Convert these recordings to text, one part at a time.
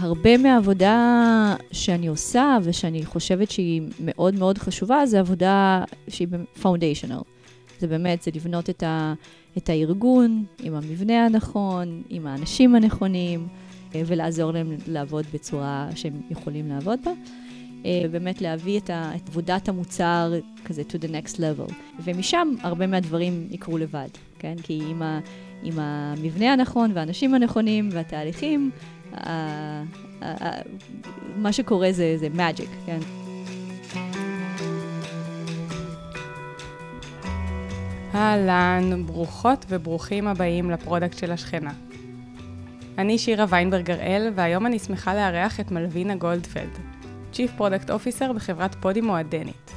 הרבה מהעבודה שאני עושה ושאני חושבת שהיא מאוד מאוד חשובה, זה עבודה שהיא פאונדיישנל. זה באמת, זה לבנות את, ה, את הארגון עם המבנה הנכון, עם האנשים הנכונים, אה, ולעזור להם לעבוד בצורה שהם יכולים לעבוד בה. אה, ובאמת להביא את, ה, את עבודת המוצר כזה to the next level. ומשם הרבה מהדברים יקרו לבד, כן? כי עם, ה, עם המבנה הנכון והאנשים הנכונים והתהליכים, מה שקורה זה, זה magic, כן? אהלן, ברוכות וברוכים הבאים לפרודקט של השכנה. אני שירה ויינברג הראל, והיום אני שמחה לארח את מלווינה גולדפלד, Chief Product Officer בחברת פודימו הדנית.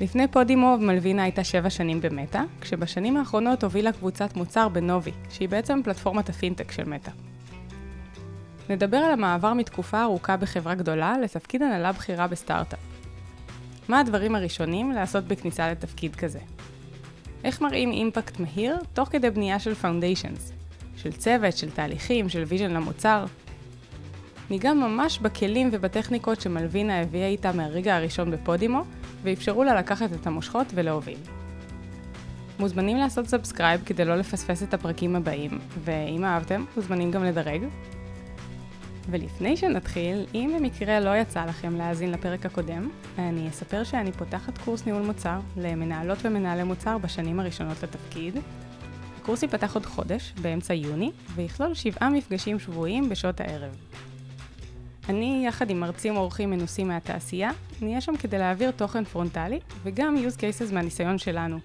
לפני פודימו מלווינה הייתה שבע שנים במטא, כשבשנים האחרונות הובילה קבוצת מוצר בנובי, שהיא בעצם פלטפורמת הפינטק של מטא. נדבר על המעבר מתקופה ארוכה בחברה גדולה לתפקיד הנהלה בכירה בסטארט-אפ. מה הדברים הראשונים לעשות בכניסה לתפקיד כזה? איך מראים impact מהיר תוך כדי בנייה של foundations, של צוות, של תהליכים, של vision למוצר? ניגע ממש בכלים ובטכניקות שמלווינה הביאה איתה מהרגע הראשון בפודימו, ואפשרו לה לקחת את המושכות ולהוביל. מוזמנים לעשות subscribe כדי לא לפספס את הפרקים הבאים, ואם אהבתם, מוזמנים גם לדרג. ולפני שנתחיל, אם במקרה לא יצא לכם להאזין לפרק הקודם, אני אספר שאני פותחת קורס ניהול מוצר למנהלות ומנהלי מוצר בשנים הראשונות לתפקיד. הקורס ייפתח עוד חודש, באמצע יוני, ויכלול שבעה מפגשים שבועיים בשעות הערב. אני, יחד עם מרצים אורחים מנוסים מהתעשייה, נהיה שם כדי להעביר תוכן פרונטלי, וגם use cases מהניסיון שלנו,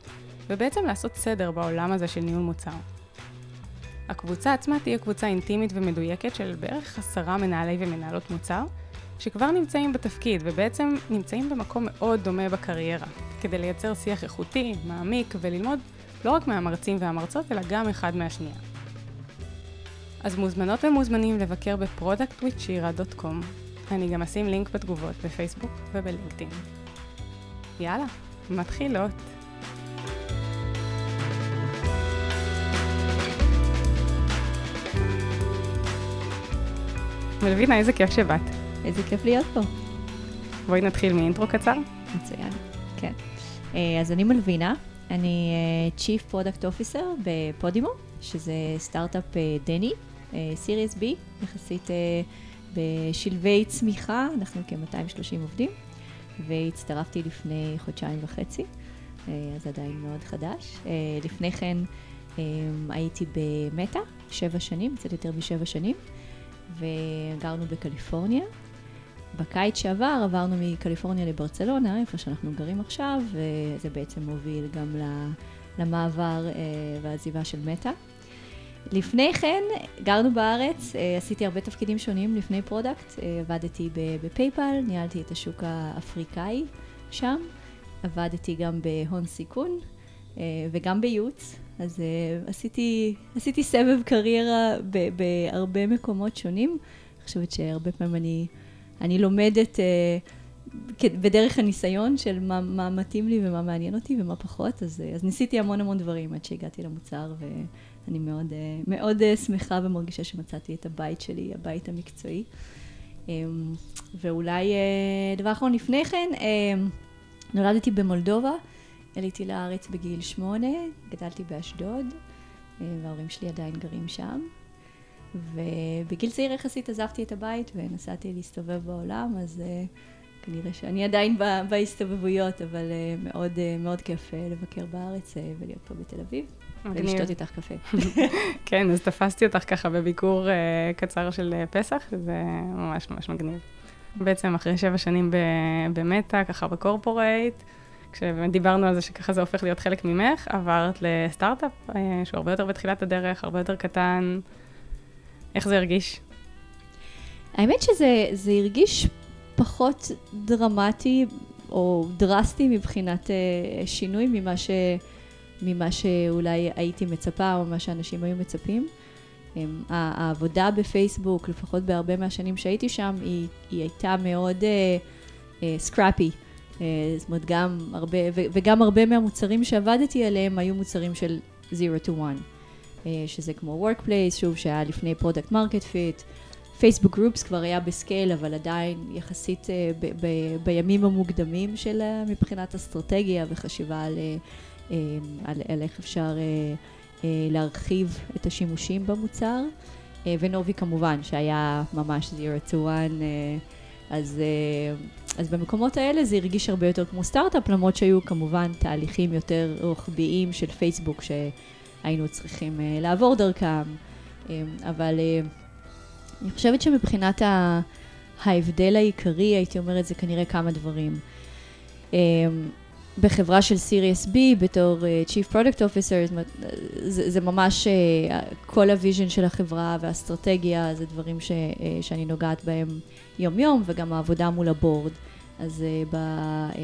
ובעצם לעשות סדר בעולם הזה של ניהול מוצר. הקבוצה עצמה תהיה קבוצה אינטימית ומדויקת של בערך עשרה מנהלי ומנהלות מוצר, שכבר נמצאים בתפקיד ובעצם נמצאים במקום מאוד דומה בקריירה, כדי לייצר שיח איכותי, מעמיק וללמוד לא רק מהמרצים והמרצות, אלא גם אחד מהשנייה. אז מוזמנות ומוזמנים לבקר ב-productwithshira.com. אני גם אשים לינק בתגובות בפייסבוק ובלינקדאין. יאללה, מתחילות. מלווינה, איזה כיף שבאת. איזה כיף להיות פה. בואי נתחיל מאינטרו קצר. מצוין, כן. אה, אז אני מלווינה, אני אה, Chief Product Officer בפודימו, שזה סטארט-אפ אה, דני, סיריוס B, יחסית בשלבי צמיחה, אנחנו כ-230 עובדים, והצטרפתי לפני חודשיים וחצי, אז עדיין מאוד חדש. לפני כן הייתי במטא, שבע שנים, קצת יותר משבע שנים. וגרנו בקליפורניה. בקיץ שעבר עברנו מקליפורניה לברצלונה, איפה שאנחנו גרים עכשיו, וזה בעצם מוביל גם למעבר אה, והעזיבה של מטא. לפני כן, גרנו בארץ, אה, עשיתי הרבה תפקידים שונים לפני product, אה, עבדתי בפייפל, ניהלתי את השוק האפריקאי שם, עבדתי גם בהון סיכון וגם בייעוץ, אז uh, עשיתי, עשיתי סבב קריירה ב, בהרבה מקומות שונים. אני חושבת שהרבה פעמים אני, אני לומדת uh, בדרך הניסיון של מה, מה מתאים לי ומה מעניין אותי ומה פחות, אז, uh, אז ניסיתי המון המון דברים עד שהגעתי למוצר, ואני מאוד, uh, מאוד uh, שמחה ומרגישה שמצאתי את הבית שלי, הבית המקצועי. Um, ואולי uh, דבר אחרון לפני כן, uh, נולדתי במולדובה. עליתי לארץ בגיל שמונה, גדלתי באשדוד, אה, וההורים שלי עדיין גרים שם. ובגיל צעיר יחסית עזבתי את הבית ונסעתי להסתובב בעולם, אז uh, כנראה שאני עדיין בהסתובבויות, אבל uh, מאוד, uh, מאוד כיף uh, לבקר בארץ uh, ולהיות פה בתל אביב. ולשתות איתך קפה. כן, אז תפסתי אותך ככה בביקור uh, קצר של uh, פסח, שזה ממש ממש מגניב. בעצם אחרי שבע שנים במטא, ככה בקורפורייט, כשבאמת דיברנו על זה שככה זה הופך להיות חלק ממך, עברת לסטארט-אפ אה, שהוא הרבה יותר בתחילת הדרך, הרבה יותר קטן. איך זה הרגיש? האמת שזה הרגיש פחות דרמטי או דרסטי מבחינת uh, שינוי ממה, ש, ממה שאולי הייתי מצפה או מה שאנשים היו מצפים. Um, העבודה בפייסבוק, לפחות בהרבה מהשנים שהייתי שם, היא, היא הייתה מאוד סקראפי. Uh, uh, אה, זאת אומרת, גם הרבה, וגם הרבה מהמוצרים שעבדתי עליהם היו מוצרים של 0 to 1, אה, שזה כמו Workplace, שוב, שהיה לפני Product Market Fit, פייסבוק גרופס כבר היה בסקייל, אבל עדיין יחסית ב- ב- בימים המוקדמים של מבחינת אסטרטגיה וחשיבה על, על, על איך אפשר להרחיב את השימושים במוצר. ונובי כמובן, שהיה ממש zero to one. אז, אז במקומות האלה זה הרגיש הרבה יותר כמו סטארט-אפ, למרות שהיו כמובן תהליכים יותר רוחביים של פייסבוק שהיינו צריכים לעבור דרכם, אבל אני חושבת שמבחינת ההבדל העיקרי, הייתי אומרת, זה כנראה כמה דברים. בחברה של series B בתור uh, Chief Product Officer, זה, זה ממש uh, כל הוויז'ן של החברה והאסטרטגיה, זה דברים ש, uh, שאני נוגעת בהם יום יום, וגם העבודה מול ה board. אז uh, ב, uh,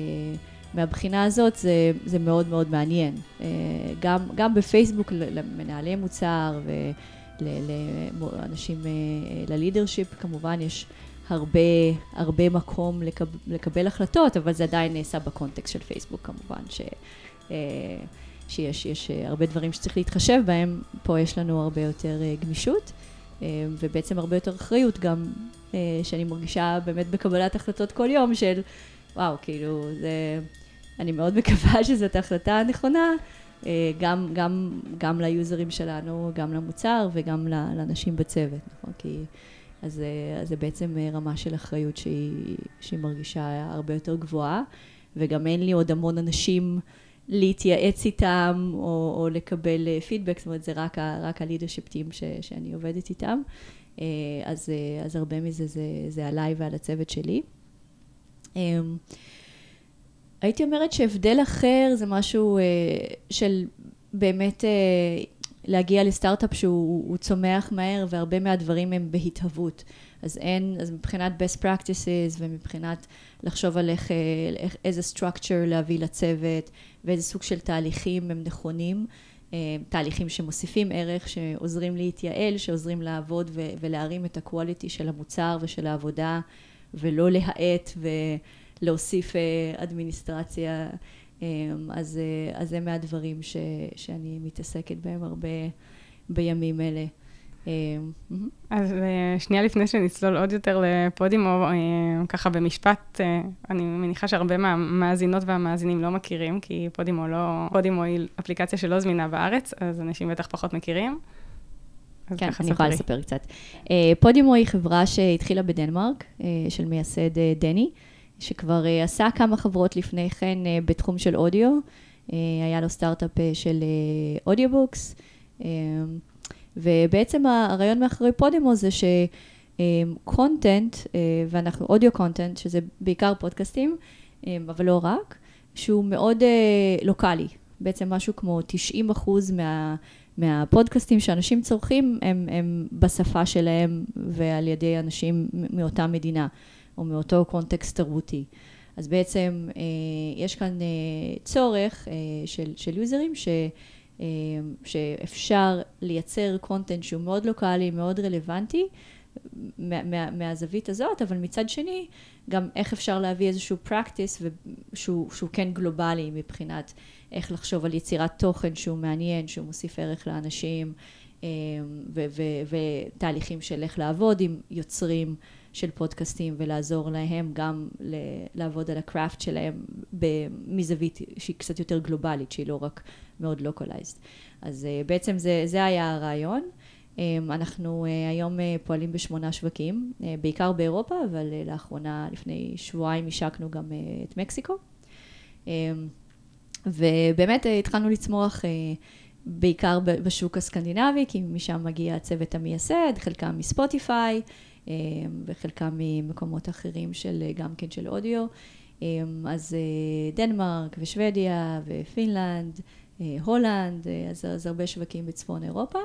מהבחינה הזאת זה, זה מאוד מאוד מעניין. Uh, גם, גם בפייסבוק למנהלי מוצר ולאנשים, uh, ל leadership כמובן יש הרבה, הרבה מקום לקב, לקבל החלטות, אבל זה עדיין נעשה בקונטקסט של פייסבוק כמובן, ש, אה, שיש יש הרבה דברים שצריך להתחשב בהם, פה יש לנו הרבה יותר אה, גמישות, ובעצם הרבה יותר אחריות גם, שאני מרגישה באמת בקבלת החלטות כל יום של, וואו, כאילו, זה, אני מאוד מקווה שזאת ההחלטה הנכונה. גם, גם, גם ליוזרים שלנו, גם למוצר וגם לאנשים בצוות, נכון? כי אז, אה, אז זה בעצם אה, רמה של אחריות שהיא, שהיא מרגישה הרבה יותר גבוהה, וגם אין לי עוד המון אנשים להתייעץ איתם או, או לקבל פידבק, אה, זאת אומרת זה רק, רק הלידרשיפ טים שאני עובדת איתם, אז, אז הרבה מזה זה, זה עליי ועל הצוות שלי. הייתי אומרת שהבדל אחר זה משהו של באמת להגיע לסטארט-אפ שהוא צומח מהר והרבה מהדברים הם בהתהוות. אז אין, אז מבחינת best practices ומבחינת לחשוב על איך, איך איזה structure להביא לצוות ואיזה סוג של תהליכים הם נכונים, אה, תהליכים שמוסיפים ערך, שעוזרים להתייעל, שעוזרים לעבוד ו- ולהרים את ה-quality של המוצר ושל העבודה ולא להאט ולהוסיף אה, אדמיניסטרציה אז, אה, אז זה מהדברים ש, שאני מתעסקת בהם הרבה בימים אלה. אמ, אז אה, שנייה לפני שנצלול עוד יותר לפודימו, אה, ככה במשפט, אני מניחה שהרבה מהמאזינות והמאזינים לא מכירים, כי פודימו לא, פודימו היא אפליקציה שלא זמינה בארץ, אז אנשים בטח פחות מכירים. כן, אני יכולה לספר קצת. פודימו היא חברה שהתחילה בדנמרק, של מייסד דני. שכבר עשה כמה חברות לפני כן בתחום של אודיו. היה לו סטארט-אפ של audiobooks. ובעצם הרעיון מאחורי פודימו זה ש content, uh, uh, ואנחנו audio content, שזה בעיקר פודקאסטים, uh, אבל לא רק, שהוא מאוד uh, לוקאלי. בעצם משהו כמו 90 אחוז מה... מהפודקאסטים שאנשים צורכים הם, הם בשפה שלהם ועל ידי אנשים מאותה מדינה. או מאותו קונטקסט תרבותי. אז בעצם אה, יש כאן אה, צורך אה, של, של יוזרים ש, אה, שאפשר לייצר קונטנט שהוא מאוד לוקאלי, מאוד רלוונטי מה, מה, מהזווית הזאת, אבל מצד שני גם איך אפשר להביא איזשהו practice שהוא, שהוא כן גלובלי מבחינת איך לחשוב על יצירת תוכן שהוא מעניין, שהוא מוסיף ערך לאנשים ו, ותהליכים של איך לעבוד עם יוצרים. של פודקאסטים ולעזור להם גם ל- לעבוד על ה craft שלהם מזווית שהיא קצת יותר גלובלית, שהיא לא רק מאוד localized. אז uh, בעצם זה, זה היה הרעיון. Um, אנחנו uh, היום uh, פועלים בשמונה שווקים, בעיקר באירופה, אבל לאחרונה, לפני שבועיים, השקנו גם את מקסיקו. Um, ובאמת התחלנו לצמוח בעיקר בשוק הסקנדינבי, כי משם מגיע הצוות המייסד, חלקם מספוטיפיי. וחלקם ממקומות אחרים של, גם כן של אודיו. אמ, אז אה, דנמרק ושוודיה ופינלנד, אה, הולנד, אה, אז, אז הרבה שווקים בצפון אירופה.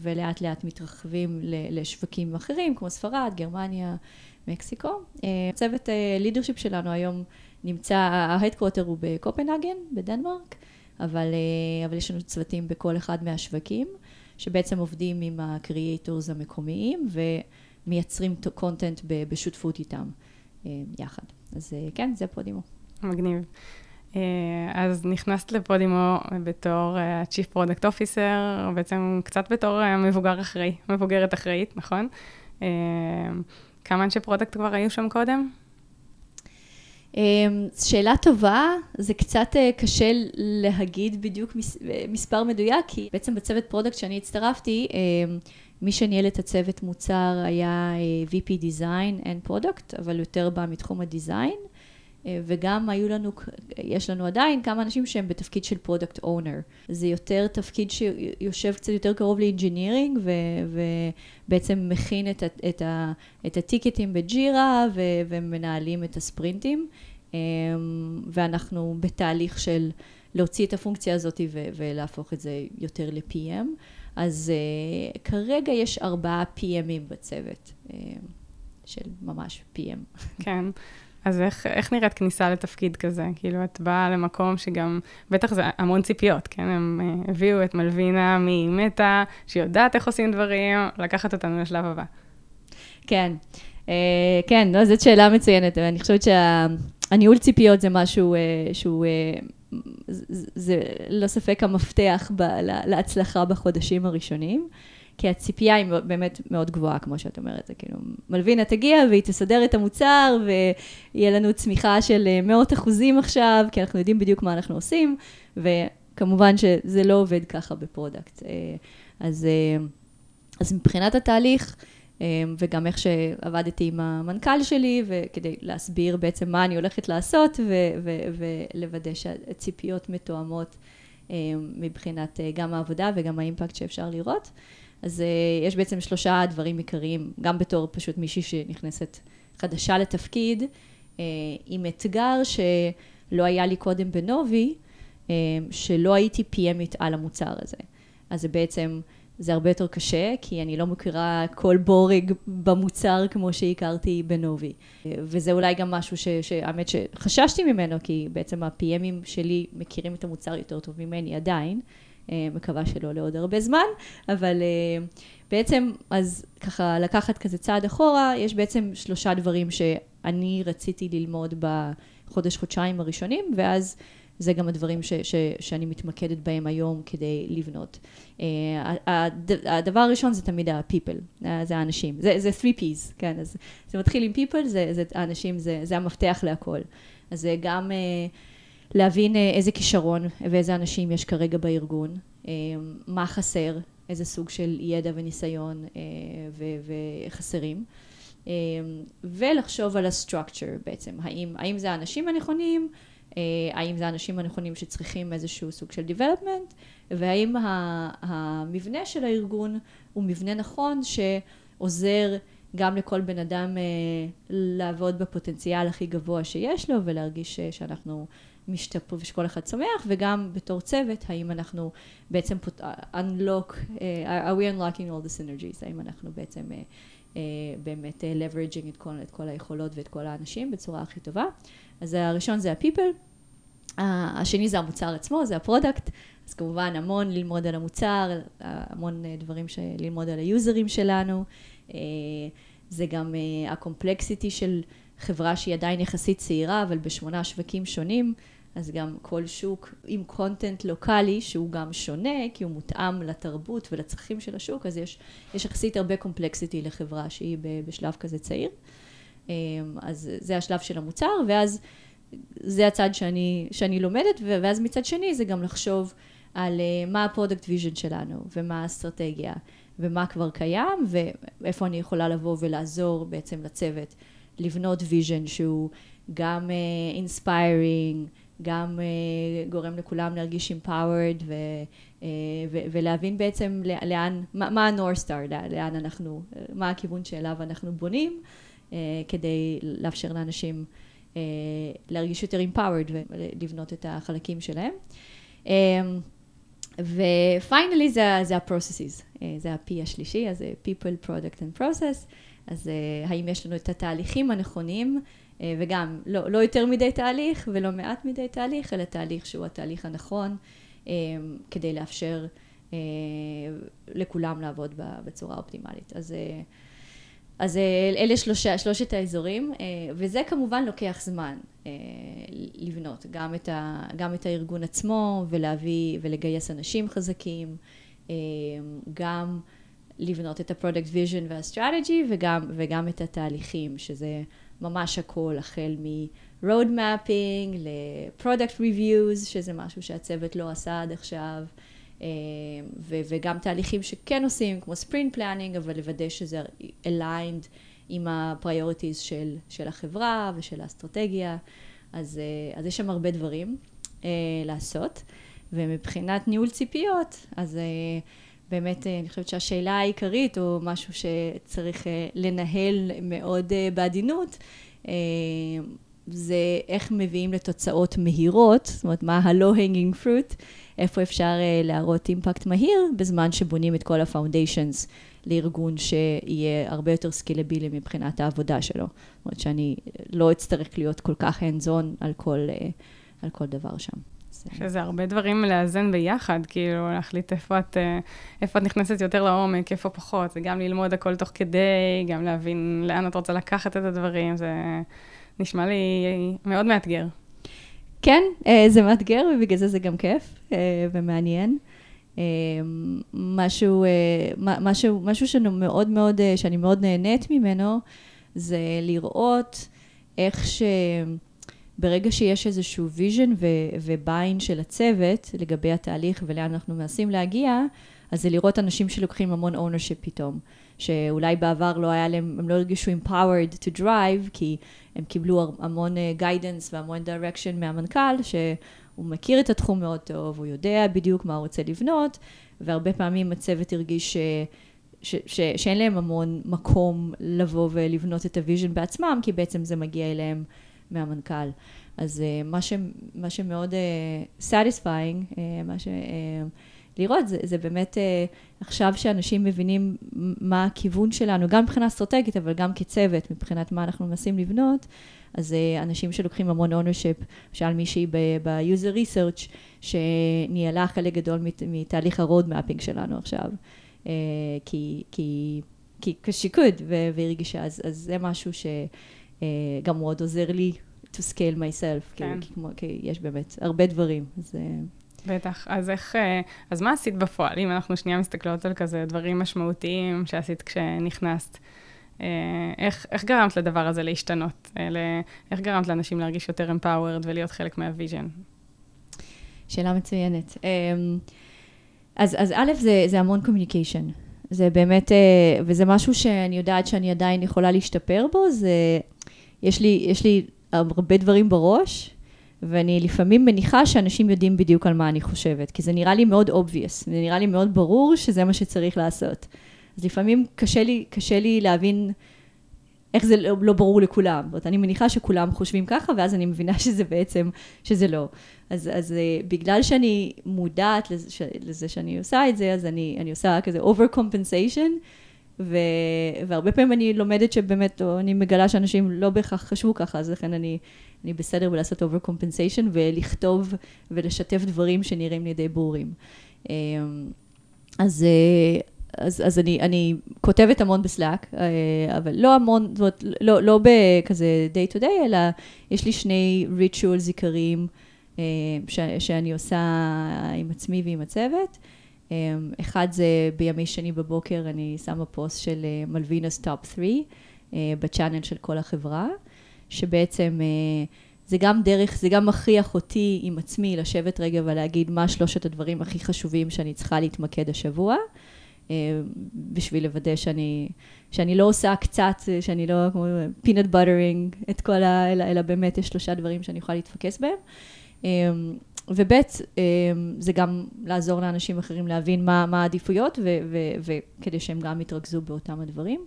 ולאט לאט מתרחבים לשווקים אחרים כמו ספרד, גרמניה, מקסיקו. צוות leadership שלנו היום נמצא, ה headquarter הוא בקופנהגן, בדנמרק, אבל, אבל יש לנו צוותים בכל אחד מהשווקים. שבעצם עובדים עם ה creators המקומיים ומייצרים content בשותפות איתם אה, יחד. אז אה, כן, זה פודימו. מגניב. אז נכנסת לפודימו בתור ה-Chief Product Officer, בעצם קצת בתור מבוגר אחראי, מבוגרת אחראית, נכון? כמה אנשי product כבר היו שם קודם? אמ, שאלה טובה, זה קצת אה, קשה להגיד בדיוק מספר מדויק, כי בעצם בצוות product שאני הצטרפתי, אמ, מי שניהל את הצוות מוצר היה אה, VP Design and Product, אבל יותר בא מתחום ה design. אה, וגם היו לנו, יש לנו עדיין כמה אנשים שהם בתפקיד של product owner. זה יותר תפקיד שיושב קצת יותר קרוב ל engineering, ובעצם מכין את, את, ה, את הטיקטים בג'ירה, ומנהלים את הספרינטים. אה, ואנחנו בתהליך של להוציא את הפונקציה הזאת ולהפוך את זה יותר ל-PM. אז uh, כרגע יש ארבעה PMים בצוות, uh, של ממש PM. כן. אז איך, איך נראית כניסה לתפקיד כזה? כאילו, את באה למקום שגם, בטח זה המון ציפיות, כן? הם uh, הביאו את מלווינה ממטא, שיודעת איך עושים דברים, לקחת אותנו לשלב הבא. כן, uh, כן, לא, זאת שאלה מצוינת, אני חושבת שהניהול שה, ציפיות זה משהו uh, שהוא... Uh, זה, זה לא ספק המפתח ב, להצלחה בחודשים הראשונים. כי הציפייה היא באמת מאוד גבוהה, כמו שאת אומרת, זה כאילו, מלווינה תגיע והיא תסדר את המוצר, ויהיה לנו צמיחה של אה, מאות אחוזים עכשיו, כי אנחנו יודעים בדיוק מה אנחנו עושים, וכמובן שזה לא עובד ככה ב product. אה, אז, אה, אז מבחינת התהליך, וגם איך שעבדתי עם המנכ"ל שלי, וכדי להסביר בעצם מה אני הולכת לעשות, ולוודא שהציפיות מתואמות מבחינת גם העבודה וגם ה impact שאפשר לראות. אז אה, יש בעצם שלושה דברים עיקריים, גם בתור פשוט מישהי שנכנסת חדשה לתפקיד, אה, עם אתגר שלא היה לי קודם בנובי, uh, שלא הייתי PMית על המוצר הזה. אז זה בעצם, זה הרבה יותר קשה, כי אני לא מכירה כל בורג במוצר כמו שהכרתי בנובי. וזה אולי גם משהו שהאמת שחששתי ממנו, כי בעצם ה-PMים שלי מכירים את המוצר יותר טוב ממני עדיין. אה, מקווה שלא לעוד הרבה זמן, אבל אה, בעצם, אז ככה לקחת כזה צעד אחורה, יש בעצם שלושה דברים שאני רציתי ללמוד בחודש-חודשיים הראשונים, ואז זה גם הדברים ש, ש, שאני מתמקדת בהם היום כדי לבנות. Uh, הדבר הראשון זה תמיד ה-people, זה האנשים, זה, זה 3Ps, כן, אז זה מתחיל עם people, זה, זה האנשים, זה, זה המפתח להכל. אז זה גם... Uh, להבין אה, איזה כישרון ואיזה אנשים יש כרגע בארגון, אה, מה חסר, איזה סוג של ידע וניסיון אה, וחסרים, ולחשוב על ה-structure בעצם, האם, האם זה האנשים הנכונים, האם זה האנשים הנכונים שצריכים איזשהו סוג של development, והאם המבנה של הארגון הוא מבנה נכון שעוזר גם לכל בן אדם לעבוד בפוטנציאל הכי גבוה שיש לו ולהרגיש שאנחנו משתפר ושכל אחד צומח, וגם בתור צוות, האם אנחנו בעצם put, unlock, uh, are we unlocking all the synergies, האם אנחנו בעצם אה, אה, באמת אה, leveraging את כל, את כל היכולות ואת כל האנשים בצורה הכי טובה. אז הראשון זה ה-people, השני זה המוצר עצמו, זה ה product, אז כמובן המון ללמוד על המוצר, המון אה, דברים ללמוד על היוזרים שלנו, אה, זה גם ה complexity של חברה שהיא עדיין יחסית צעירה, אבל בשמונה שווקים שונים. אז גם כל שוק עם content לוקאלי שהוא גם שונה, כי הוא מותאם לתרבות ולצרכים של השוק, אז יש, יש יחסית הרבה complexity לחברה שהיא בשלב כזה צעיר. אמ, אז זה השלב של המוצר, ואז זה הצד שאני, שאני לומדת, ואז מצד שני זה גם לחשוב על אה, מה ה product vision שלנו, ומה האסטרטגיה, ומה כבר קיים, ואיפה אני יכולה לבוא ולעזור בעצם לצוות לבנות ויז'ן שהוא גם אינספיירינג, uh, גם uh, גורם לכולם להרגיש empowered אה, ולהבין בעצם לאן, מה, ה-North Star, לאן אנחנו, מה הכיוון שאליו אנחנו בונים, uh, כדי לאפשר לאנשים uh, להרגיש יותר empowered ולבנות את החלקים שלהם. Um, ופיינלי זה, זה ה-processes, זה ה-P השלישי, אז people, product and process, אז האם יש לנו את התהליכים הנכונים אה, וגם לא, לא יותר מדי תהליך ולא מעט מדי תהליך, אלא תהליך שהוא התהליך הנכון אה, כדי לאפשר אה, לכולם לעבוד בצורה אופטימלית. אז אז אלה שלושה, שלושת האזורים, וזה כמובן לוקח זמן לבנות, גם את, ה, גם את הארגון עצמו ולהביא ולגייס אנשים חזקים, גם לבנות את ה product vision וה strategy וגם, וגם את התהליכים, שזה ממש הכל, החל מ-road mapping ל-product reviews, שזה משהו שהצוות לא עשה עד עכשיו, אה, ו- וגם תהליכים שכן עושים, כמו sprint planning, אבל לוודא שזה aligned עם ה-priorities של, של החברה ושל האסטרטגיה, אז, אה, אז יש שם הרבה דברים uh, לעשות, ומבחינת ניהול ציפיות, אז... באמת, אה, אני חושבת שהשאלה העיקרית, או משהו שצריך אה, לנהל מאוד אה, בעדינות, זה איך מביאים לתוצאות מהירות, זאת אומרת, מה ה-low-hanging fruit, איפה אפשר להראות אימפקט מהיר, בזמן שבונים את כל ה-foundations לארגון שיהיה הרבה יותר סקילבילי מבחינת העבודה שלו. זאת אומרת שאני לא אצטרך להיות כל כך hands-on על על כל דבר שם. שזה הרבה דברים לאזן ביחד, כאילו, להחליט איפה את, אה, איפה את נכנסת יותר לעומק, איפה פחות, זה גם ללמוד הכל תוך כדי, גם להבין לאן את רוצה לקחת את הדברים, זה נשמע לי מאוד מאתגר. כן, אה, זה מאתגר, ובגלל זה זה גם כיף אה, ומעניין. משהו, משהו, משהו שמאוד מאוד, שאני מאוד נהנית ממנו, זה לראות איך ש... ברגע שיש איזשהו vision ו buy-in של הצוות לגבי התהליך ולאן אנחנו מנסים להגיע, אז זה לראות אנשים שלוקחים המון ownership פתאום. שאולי בעבר לא היה להם, הם לא הרגישו empowered to drive, כי הם קיבלו המון אה, guidance והמון direction מהמנכ"ל, שהוא מכיר את התחום מאוד טוב, הוא יודע בדיוק מה הוא רוצה לבנות, והרבה פעמים הצוות הרגיש ש... ש, ש, שאין להם המון מקום לבוא ולבנות את ה vision בעצמם, כי בעצם זה מגיע אליהם מהמנכ"ל. אז אה, מה, ש, מה שמאוד אה, satisfying, אה, מה ש... אה, לראות, זה, זה באמת אה, עכשיו שאנשים מבינים מה הכיוון שלנו, גם מבחינה אסטרטגית, אבל גם כצוות, מבחינת מה אנחנו מנסים לבנות, אז uh, אנשים שלוקחים המון ownership, למשל מישהי ב-user research, שניהלה חלק גדול מת, מתהליך ה-road mapping שלנו עכשיו, uh, כי, כי, כי כשיקוד, והרגישה, אז, אז זה משהו ש... אה, גם מאוד עוזר לי to scale myself, כן. כי, כמו, כי יש באמת הרבה דברים. אז, אה, בטח. אז איך, אה, אז מה עשית בפועל, אם אנחנו שנייה מסתכלות על כזה דברים משמעותיים שעשית כשנכנסת? איך, איך גרמת לדבר הזה להשתנות? איך גרמת לאנשים להרגיש יותר empowered ולהיות חלק מה vision? שאלה מצוינת. אז, אז א', זה, זה המון communication. זה באמת, וזה משהו שאני יודעת שאני עדיין יכולה להשתפר בו, זה יש לי, יש לי הרבה דברים בראש, ואני לפעמים מניחה שאנשים יודעים בדיוק על מה אני חושבת, כי זה נראה לי מאוד obvious, זה נראה לי מאוד ברור שזה מה שצריך לעשות. אז לפעמים קשה לי, קשה לי להבין איך זה לא, לא ברור לכולם. זאת אומרת, אני מניחה שכולם חושבים ככה, ואז אני מבינה שזה בעצם, שזה לא. אז, אז uh, בגלל שאני מודעת לזה, לזה שאני עושה את זה, אז אני, אני עושה כזה over compensation. ו... והרבה פעמים אני לומדת שבאמת, או אני מגלה שאנשים לא בהכרח חשבו ככה, אז לכן אני, אני בסדר בלעשות over compensation ולכתוב ולשתף דברים שנראים לי די ברורים. אמ, אז, אה, אז, אז אני, אני כותבת המון בסלאק, אה, אבל לא המון, זאת אומרת, לא, לא בכזה day to day, אלא יש לי שני rituals עיקריים אה, ש, שאני עושה עם עצמי ועם הצוות. אמ, אחד זה בימי שני בבוקר, אני שמה פוסט של Malvina's top 3 ב channel של כל החברה, שבעצם אה, זה גם דרך, זה גם מכריח אותי עם עצמי לשבת רגע ולהגיד מה שלושת הדברים הכי חשובים שאני צריכה להתמקד השבוע. אה, בשביל לוודא שאני, שאני לא עושה קצת, שאני לא כמו peanut buttering את כל ה... אלא, אלא באמת יש שלושה דברים שאני יכולה להתפקס בהם. אמ, וב' אמ, זה גם לעזור לאנשים אחרים להבין מה, מה העדיפויות, וכדי שהם גם יתרכזו באותם הדברים.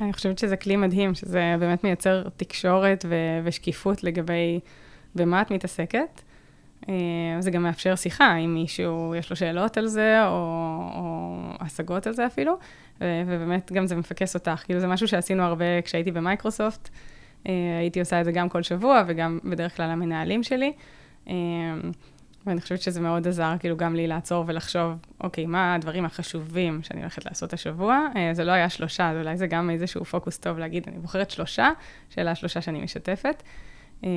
אני חושבת שזה כלי מדהים, שזה באמת מייצר תקשורת ושקיפות לגבי במה את מתעסקת. אה, זה גם מאפשר שיחה, אם מישהו יש לו שאלות על זה, או, או השגות על זה אפילו, ובאמת גם זה מפקס אותך. כאילו זה משהו שעשינו הרבה כשהייתי במייקרוסופט, אה, הייתי עושה את זה גם כל שבוע, וגם בדרך כלל המנהלים שלי. ואני חושבת שזה מאוד עזר, כאילו, גם לי לעצור ולחשוב, אוקיי, מה הדברים החשובים שאני הולכת לעשות השבוע? אה, זה לא היה שלושה, אז אולי זה גם איזשהו פוקוס טוב להגיד, אני בוחרת שלושה, שאלה השלושה שאני משתפת. אה,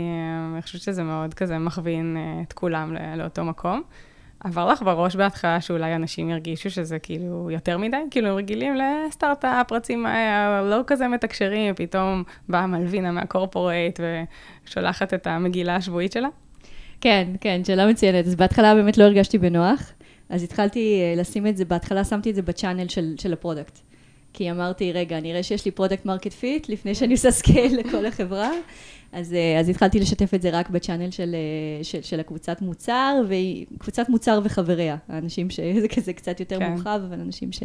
אני חושבת שזה מאוד כזה מכווין אה, את כולם לאותו מקום. עבר לך בראש בהתחלה שאולי אנשים ירגישו שזה כאילו יותר מדי? כאילו, הם רגילים לסטארט-אפ, רצים לא כזה מתקשרים, פתאום באה מלווינה מהקורפורייט ושולחת את המגילה השבועית שלה? כן, כן, שאלה מצוינת. אז בהתחלה באמת לא הרגשתי בנוח, אז התחלתי אה, לשים את זה, בהתחלה שמתי את זה ב channel של, של ה product. כי אמרתי, רגע, נראה שיש לי product market fit לפני שאני עושה scale לכל החברה. אז, אה, אז התחלתי לשתף את זה רק ב channel של, אה, של, של הקבוצת מוצר, וקבוצת מוצר וחבריה. האנשים שזה כזה קצת יותר כן. מורחב, אבל אנשים ש,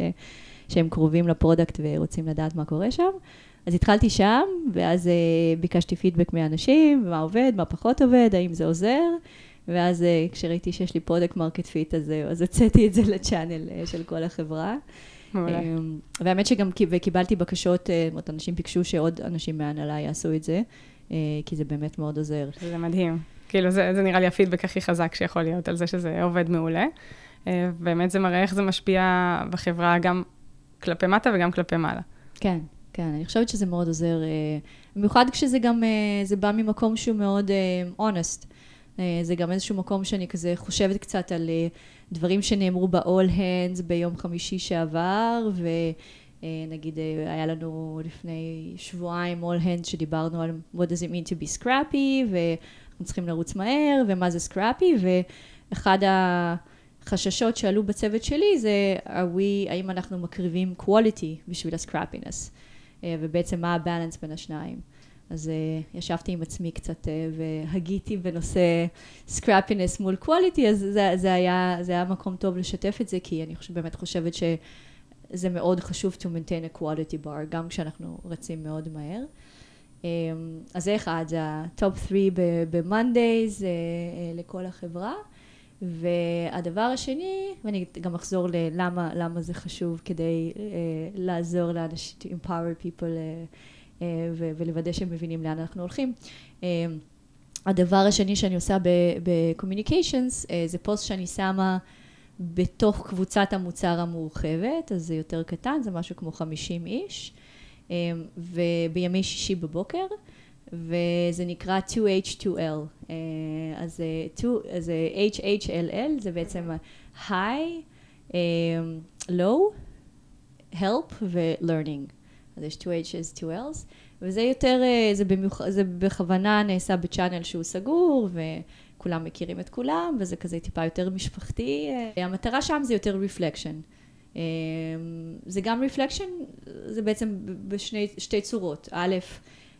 שהם קרובים ל product ורוצים לדעת מה קורה שם. אז התחלתי שם, ואז אה, ביקשתי פידבק מאנשים, מה עובד, מה פחות עובד, האם זה עוזר, ואז אה, כשראיתי שיש לי product market fit, אז, אה, אז הוצאתי את זה ל channel אה, של כל החברה. מעולה. אמ, והאמת שגם וקיבלתי בקשות, זאת אומרת, אנשים ביקשו שעוד אנשים מההנהלה יעשו את זה, אה, כי זה באמת מאוד עוזר. זה מדהים. כאילו, זה, זה נראה לי הפידבק הכי חזק שיכול להיות על זה שזה עובד מעולה. אה, באמת זה מראה איך זה משפיע בחברה גם כלפי מטה וגם כלפי מעלה. כן, כן, אני חושבת שזה מאוד עוזר, אה, במיוחד כשזה גם, אה, זה בא ממקום שהוא מאוד אונסט. אה, זה גם איזשהו מקום שאני כזה חושבת קצת על דברים שנאמרו ב-all hands ביום חמישי שעבר, ונגיד היה לנו לפני שבועיים all hands שדיברנו על what does it mean to be scrappy, ואנחנו צריכים לרוץ מהר, ומה זה scrappy, ואחד ה... חששות שעלו בצוות שלי זה, we, האם אנחנו מקריבים quality בשביל ה scrappiness. אה, ובעצם מה ה balance בין השניים. אז uh, ישבתי עם עצמי קצת uh, והגיתי בנושא scrappiness מול quality, אז זה, זה, היה, זה היה מקום טוב לשתף את זה, כי אני חושב, באמת חושבת שזה מאוד חשוב to maintain a quality bar, גם כשאנחנו רצים מאוד מהר. Um, אז זה אחד, זה ה-top 3 ב-Mondays uh, uh, לכל החברה. והדבר השני, ואני גם אחזור ללמה זה חשוב כדי uh, לעזור לאנשים, to empower people uh, uh, ולוודא שהם מבינים לאן אנחנו הולכים. Uh, הדבר השני שאני עושה ב-communications uh, זה פוסט שאני שמה בתוך קבוצת המוצר המורחבת, אז זה יותר קטן, זה משהו כמו 50 איש, uh, ובימי שישי בבוקר. וזה נקרא 2H2L. אה, אז, 2, אז HHLL זה בעצם high, low, help ו-learning. אז יש 2H's, 2L's, וזה יותר, אה, זה, במיוח, זה בכוונה נעשה בצ'אנל שהוא סגור, וכולם מכירים את כולם, וזה כזה טיפה יותר משפחתי. המטרה שם זה יותר reflection. זה גם reflection, זה בעצם בשתי צורות. א',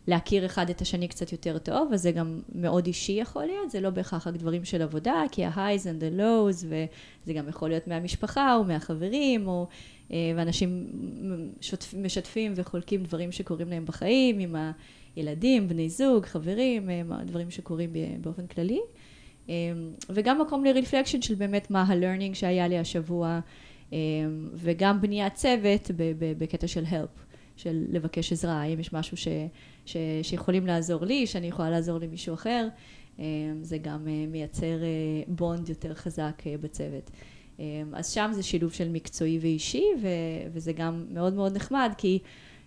להכיר אחד את השני קצת יותר טוב, אז זה גם מאוד אישי יכול להיות, זה לא בהכרח רק דברים של עבודה, כי ה-highs and the lows, וזה גם יכול להיות מהמשפחה או מהחברים, או, אה, ואנשים משתפים וחולקים דברים שקורים להם בחיים, עם הילדים, בני זוג, חברים, אה, דברים שקורים באופן כללי. אה, וגם מקום לרפלקשן של באמת מה ה-learning שהיה לי השבוע, וגם בניית צוות בקטע של help. של לבקש עזרה, האם יש משהו ש, ש, שיכולים לעזור לי, שאני יכולה לעזור למישהו אחר, אה, זה גם אה, מייצר בונד אה, יותר חזק בצוות. אז שם זה שילוב של מקצועי ואישי, ו, וזה גם מאוד מאוד נחמד, כי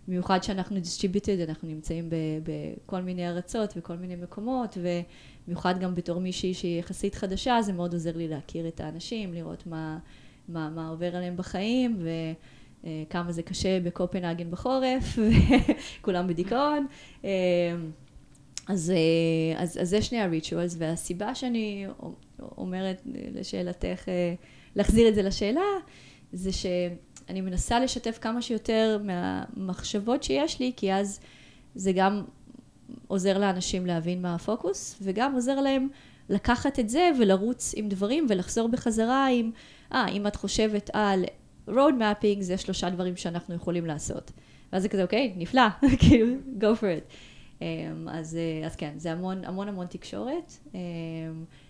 במיוחד שאנחנו distributed, אנחנו נמצאים בכל מיני ארצות וכל מיני מקומות, ובמיוחד גם בתור מישהי שהיא יחסית חדשה, זה מאוד עוזר לי להכיר את האנשים, לראות מה, מה, מה עובר עליהם בחיים, ו... אה, כמה זה קשה בקופנהגן בחורף, וכולם בדיכאון. אה, אז, אה, אז, אז זה שני הריטואלס, והסיבה שאני אומרת לשאלתך, להחזיר את זה לשאלה, זה שאני מנסה לשתף כמה שיותר מהמחשבות שיש לי, כי אז זה גם עוזר לאנשים להבין מה הפוקוס, וגם עוזר להם לקחת את זה ולרוץ עם דברים ולחזור בחזרה עם, אה, ah, אם את חושבת על road mapping זה שלושה דברים שאנחנו יכולים לעשות. ואז זה כזה, אוקיי, נפלא, כאילו, go for it. Um, אז, אה, אז כן, זה המון המון המון תקשורת, um,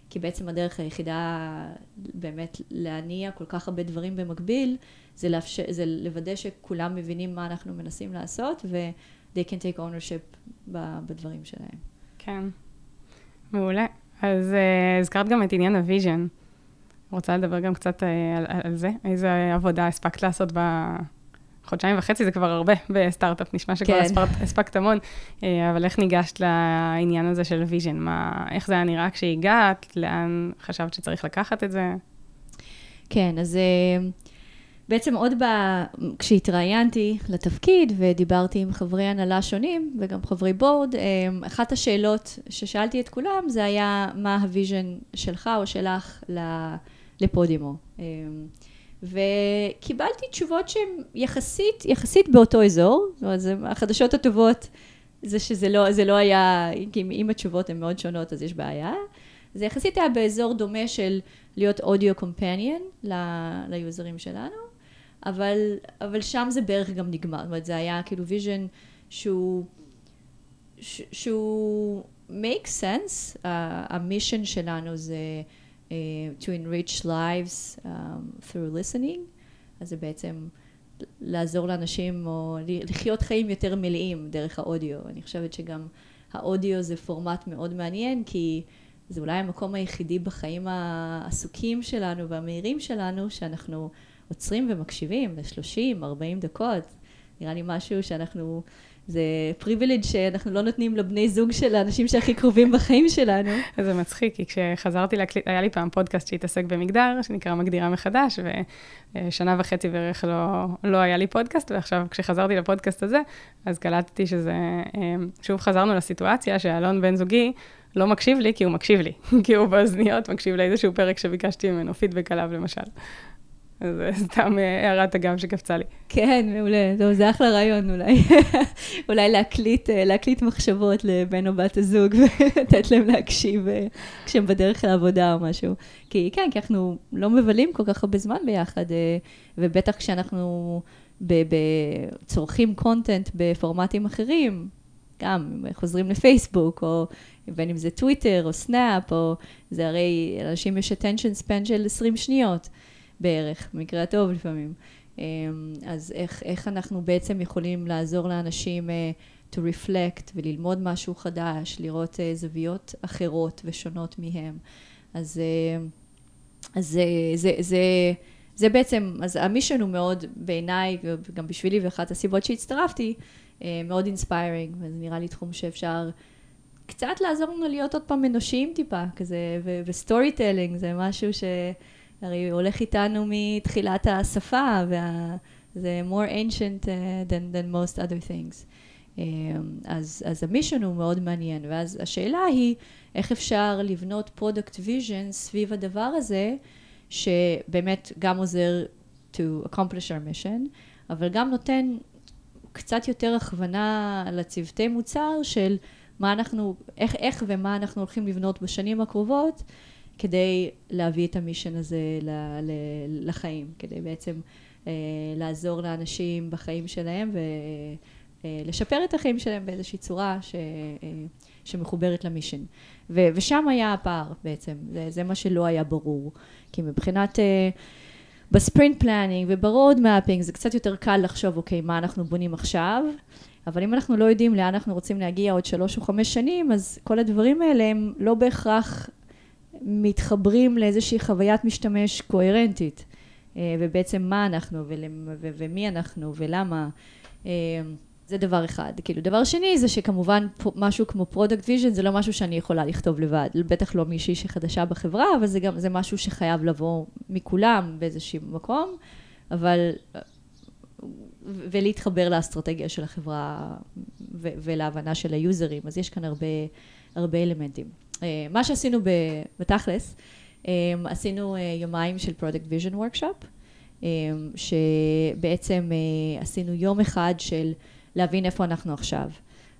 כי בעצם הדרך היחידה באמת להניע כל כך הרבה דברים במקביל, זה, לאפשר, זה לוודא שכולם מבינים מה אנחנו מנסים לעשות, ו- they can take ownership בדברים שלהם. כן, מעולה. אז uh, הזכרת גם את עניין ה vision. רוצה לדבר גם קצת uh, על, על זה? איזה עבודה הספקת לעשות בחודשיים וחצי? זה כבר הרבה בסטארט-אפ, נשמע שכבר כן. הספקת המון, uh, אבל איך ניגשת לעניין הזה של vision? מה, איך זה היה נראה כשהגעת? לאן חשבת שצריך לקחת את זה? כן, אז... Uh... בעצם עוד ב... כשהתראיינתי לתפקיד ודיברתי עם חברי הנהלה שונים וגם חברי בורד, אחת השאלות ששאלתי את כולם זה היה מה ה vision שלך או שלך ל Podimo. אמ, וקיבלתי תשובות שהן יחסית, יחסית באותו אזור, זאת אומרת, החדשות הטובות זה שזה לא, זה לא היה, אם, אם התשובות הן מאוד שונות אז יש בעיה. זה יחסית היה באזור דומה של להיות אודיו קומפניאן ליוזרים שלנו. אבל, אבל שם זה בערך גם נגמר, זאת אומרת זה היה כאילו vision שהוא, שהוא make sense, המישן שלנו זה to enrich lives um, through listening, אז זה בעצם לעזור לאנשים או לחיות חיים יותר מלאים דרך האודיו, אני חושבת שגם האודיו זה פורמט מאוד מעניין כי זה אולי המקום היחידי בחיים העסוקים שלנו והמהירים שלנו שאנחנו עוצרים ומקשיבים ל-30, 40 דקות. נראה לי משהו שאנחנו, זה פריבילג' שאנחנו לא נותנים לבני זוג של האנשים שהכי קרובים בחיים שלנו. זה מצחיק, כי כשחזרתי להקליט, היה לי פעם פודקאסט שהתעסק במגדר, שנקרא מגדירה מחדש, ושנה וחצי בערך לא, לא היה לי פודקאסט, ועכשיו כשחזרתי לפודקאסט הזה, אז קלטתי שזה, אמ, שוב חזרנו לסיטואציה שאלון בן זוגי, לא מקשיב לי כי הוא מקשיב לי, כי הוא באוזניות מקשיב לאיזשהו פרק שביקשתי ממנו, פידבק עליו למשל. זה סתם אה, הערת אגב שקפצה לי. כן, מעולה. טוב, זה אחלה רעיון אולי. אולי להקליט, אה, להקליט מחשבות לבן או בת הזוג ולתת להם להקשיב אה, כשהם בדרך לעבודה או משהו. כי כן, כי אנחנו לא מבלים כל כך הרבה זמן ביחד, ובטח כשאנחנו צורכים content בפורמטים אחרים, גם חוזרים לפייסבוק, או בין אם זה טוויטר או סנאפ, או זה הרי, אנשים יש attention span של 20 שניות. בערך, במקרה הטוב לפעמים. אמ, אז איך, איך אנחנו בעצם יכולים לעזור לאנשים uh, to reflect וללמוד משהו חדש, לראות uh, זוויות אחרות ושונות מהם. אז, uh, אז זה, זה, זה, זה בעצם, אז ה mission הוא מאוד בעיניי, וגם בשבילי ואחת הסיבות שהצטרפתי, מאוד inspiring, וזה נראה לי תחום שאפשר קצת לעזור לנו להיות עוד פעם אנושיים טיפה, כזה, ו storytelling זה משהו ש... הרי הוא הולך איתנו מתחילת השפה, וזה more ancient uh, than, than most other things. Um, אז, אז ה mission הוא מאוד מעניין, ואז השאלה היא איך אפשר לבנות product vision סביב הדבר הזה, שבאמת גם עוזר to accomplish our mission, אבל גם נותן קצת יותר הכוונה לצוותי מוצר של מה אנחנו, איך, איך ומה אנחנו הולכים לבנות בשנים הקרובות, כדי להביא את ה mission הזה לחיים, כדי בעצם אה, לעזור לאנשים בחיים שלהם ולשפר אה, את החיים שלהם באיזושהי צורה ש, אה, שמחוברת ל mission. ו, ושם היה הפער בעצם, זה, זה מה שלא היה ברור, כי מבחינת... ב sprint planning וב road mapping זה קצת יותר קל לחשוב, אוקיי, מה אנחנו בונים עכשיו, אבל אם אנחנו לא יודעים לאן אנחנו רוצים להגיע עוד שלוש או חמש שנים, אז כל הדברים האלה הם לא בהכרח מתחברים לאיזושהי חוויית משתמש קוהרנטית, אה, ובעצם מה אנחנו ומי אנחנו ולמה. אה, זה דבר אחד. כאילו, דבר שני זה שכמובן משהו כמו product vision זה לא משהו שאני יכולה לכתוב לבד, בטח לא מישהי שחדשה בחברה, אבל זה גם, זה משהו שחייב לבוא מכולם באיזשהו מקום, אבל, ולהתחבר לאסטרטגיה של החברה ולהבנה של ה users, אז יש כאן הרבה, הרבה אלמנטים. אה, מה שעשינו בתכלס, אה, עשינו אה, יומיים של product vision workshop, שבעצם עשינו יום אחד של להבין איפה אנחנו עכשיו.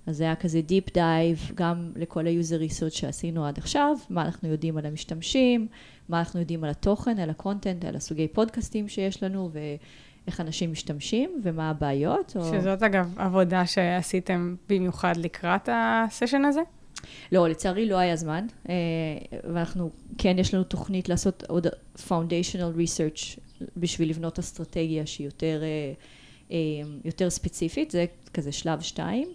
אז זה היה כזה deep dive גם לכל ה user research שעשינו עד עכשיו, מה אנחנו יודעים על המשתמשים, מה אנחנו יודעים על התוכן, על ה content, על הסוגי פודקאסטים שיש לנו ואיך אנשים משתמשים ומה הבעיות. שזאת או... אגב עבודה שעשיתם במיוחד לקראת ה session הזה? לא, לצערי לא היה זמן, אה, ואנחנו, כן, יש לנו תוכנית לעשות עוד foundational research בשביל לבנות אסטרטגיה שהיא יותר, אה, אה, יותר ספציפית, זה כזה שלב שתיים,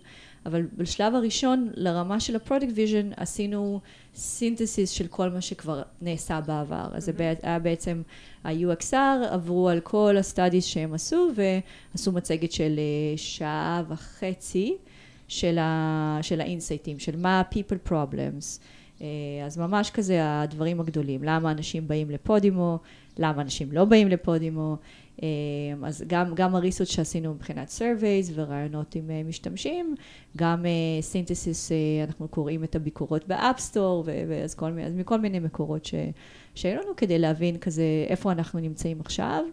אבל בשלב הראשון, לרמה של ה product vision, עשינו synthesis של כל מה שכבר נעשה בעבר. אז זה Mm-hmm. היה בעצם ה-UXR, עברו על כל ה studies שהם עשו, ועשו מצגת של שעה וחצי של, ה- של ה insightים, של מה ה-people problems. אה, אז ממש כזה הדברים הגדולים, למה אנשים באים ל Podimo, למה אנשים לא באים ל Podimo. אה, אז גם, גם ה research שעשינו מבחינת surveys וראיונות עם אה, משתמשים, גם synthesis, אנחנו קוראים את הביקורות ב App Store, ואז כל, אז מכל מיני מקורות שהיו לנו כדי להבין כזה איפה אנחנו נמצאים עכשיו.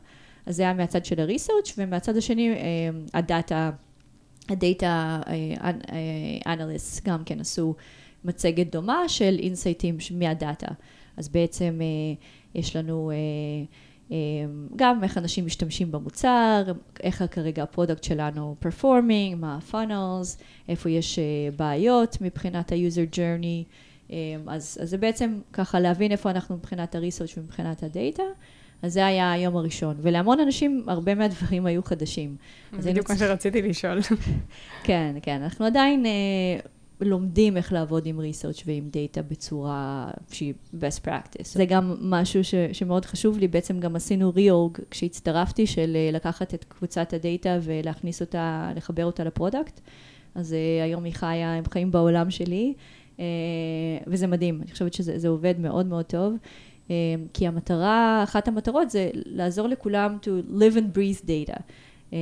אז זה היה מהצד של ה research ומהצד השני הדאטה, ה data analyst גם כן עשו מצגת דומה של insightים מהדאטה. אז בעצם אה, יש לנו אה, אה, גם איך אנשים משתמשים במוצר, איך כרגע ה product שלנו performing, מה ה funnels, איפה יש אה, בעיות מבחינת journey. אה, אז, אז זה בעצם ככה להבין איפה אנחנו מבחינת ה-research ומבחינת הדאטה. אז זה היה היום הראשון, ולהמון אנשים הרבה מהדברים היו חדשים. בדיוק מה שרציתי לשאול. כן, כן, אנחנו עדיין אה, לומדים איך לעבוד עם research ועם דאטה בצורה שהיא best practice. זה גם משהו ש, שמאוד חשוב לי, בעצם גם עשינו reorg כשהצטרפתי, של אה, לקחת את קבוצת הדאטה ולהכניס אותה, לחבר אותה ל product. אז אה, היום היא חיה, הם חיים בעולם שלי, אה, וזה מדהים, אני חושבת שזה זה עובד מאוד מאוד טוב. אה, כי המטרה, אחת המטרות זה לעזור לכולם to live and breathe data. אה,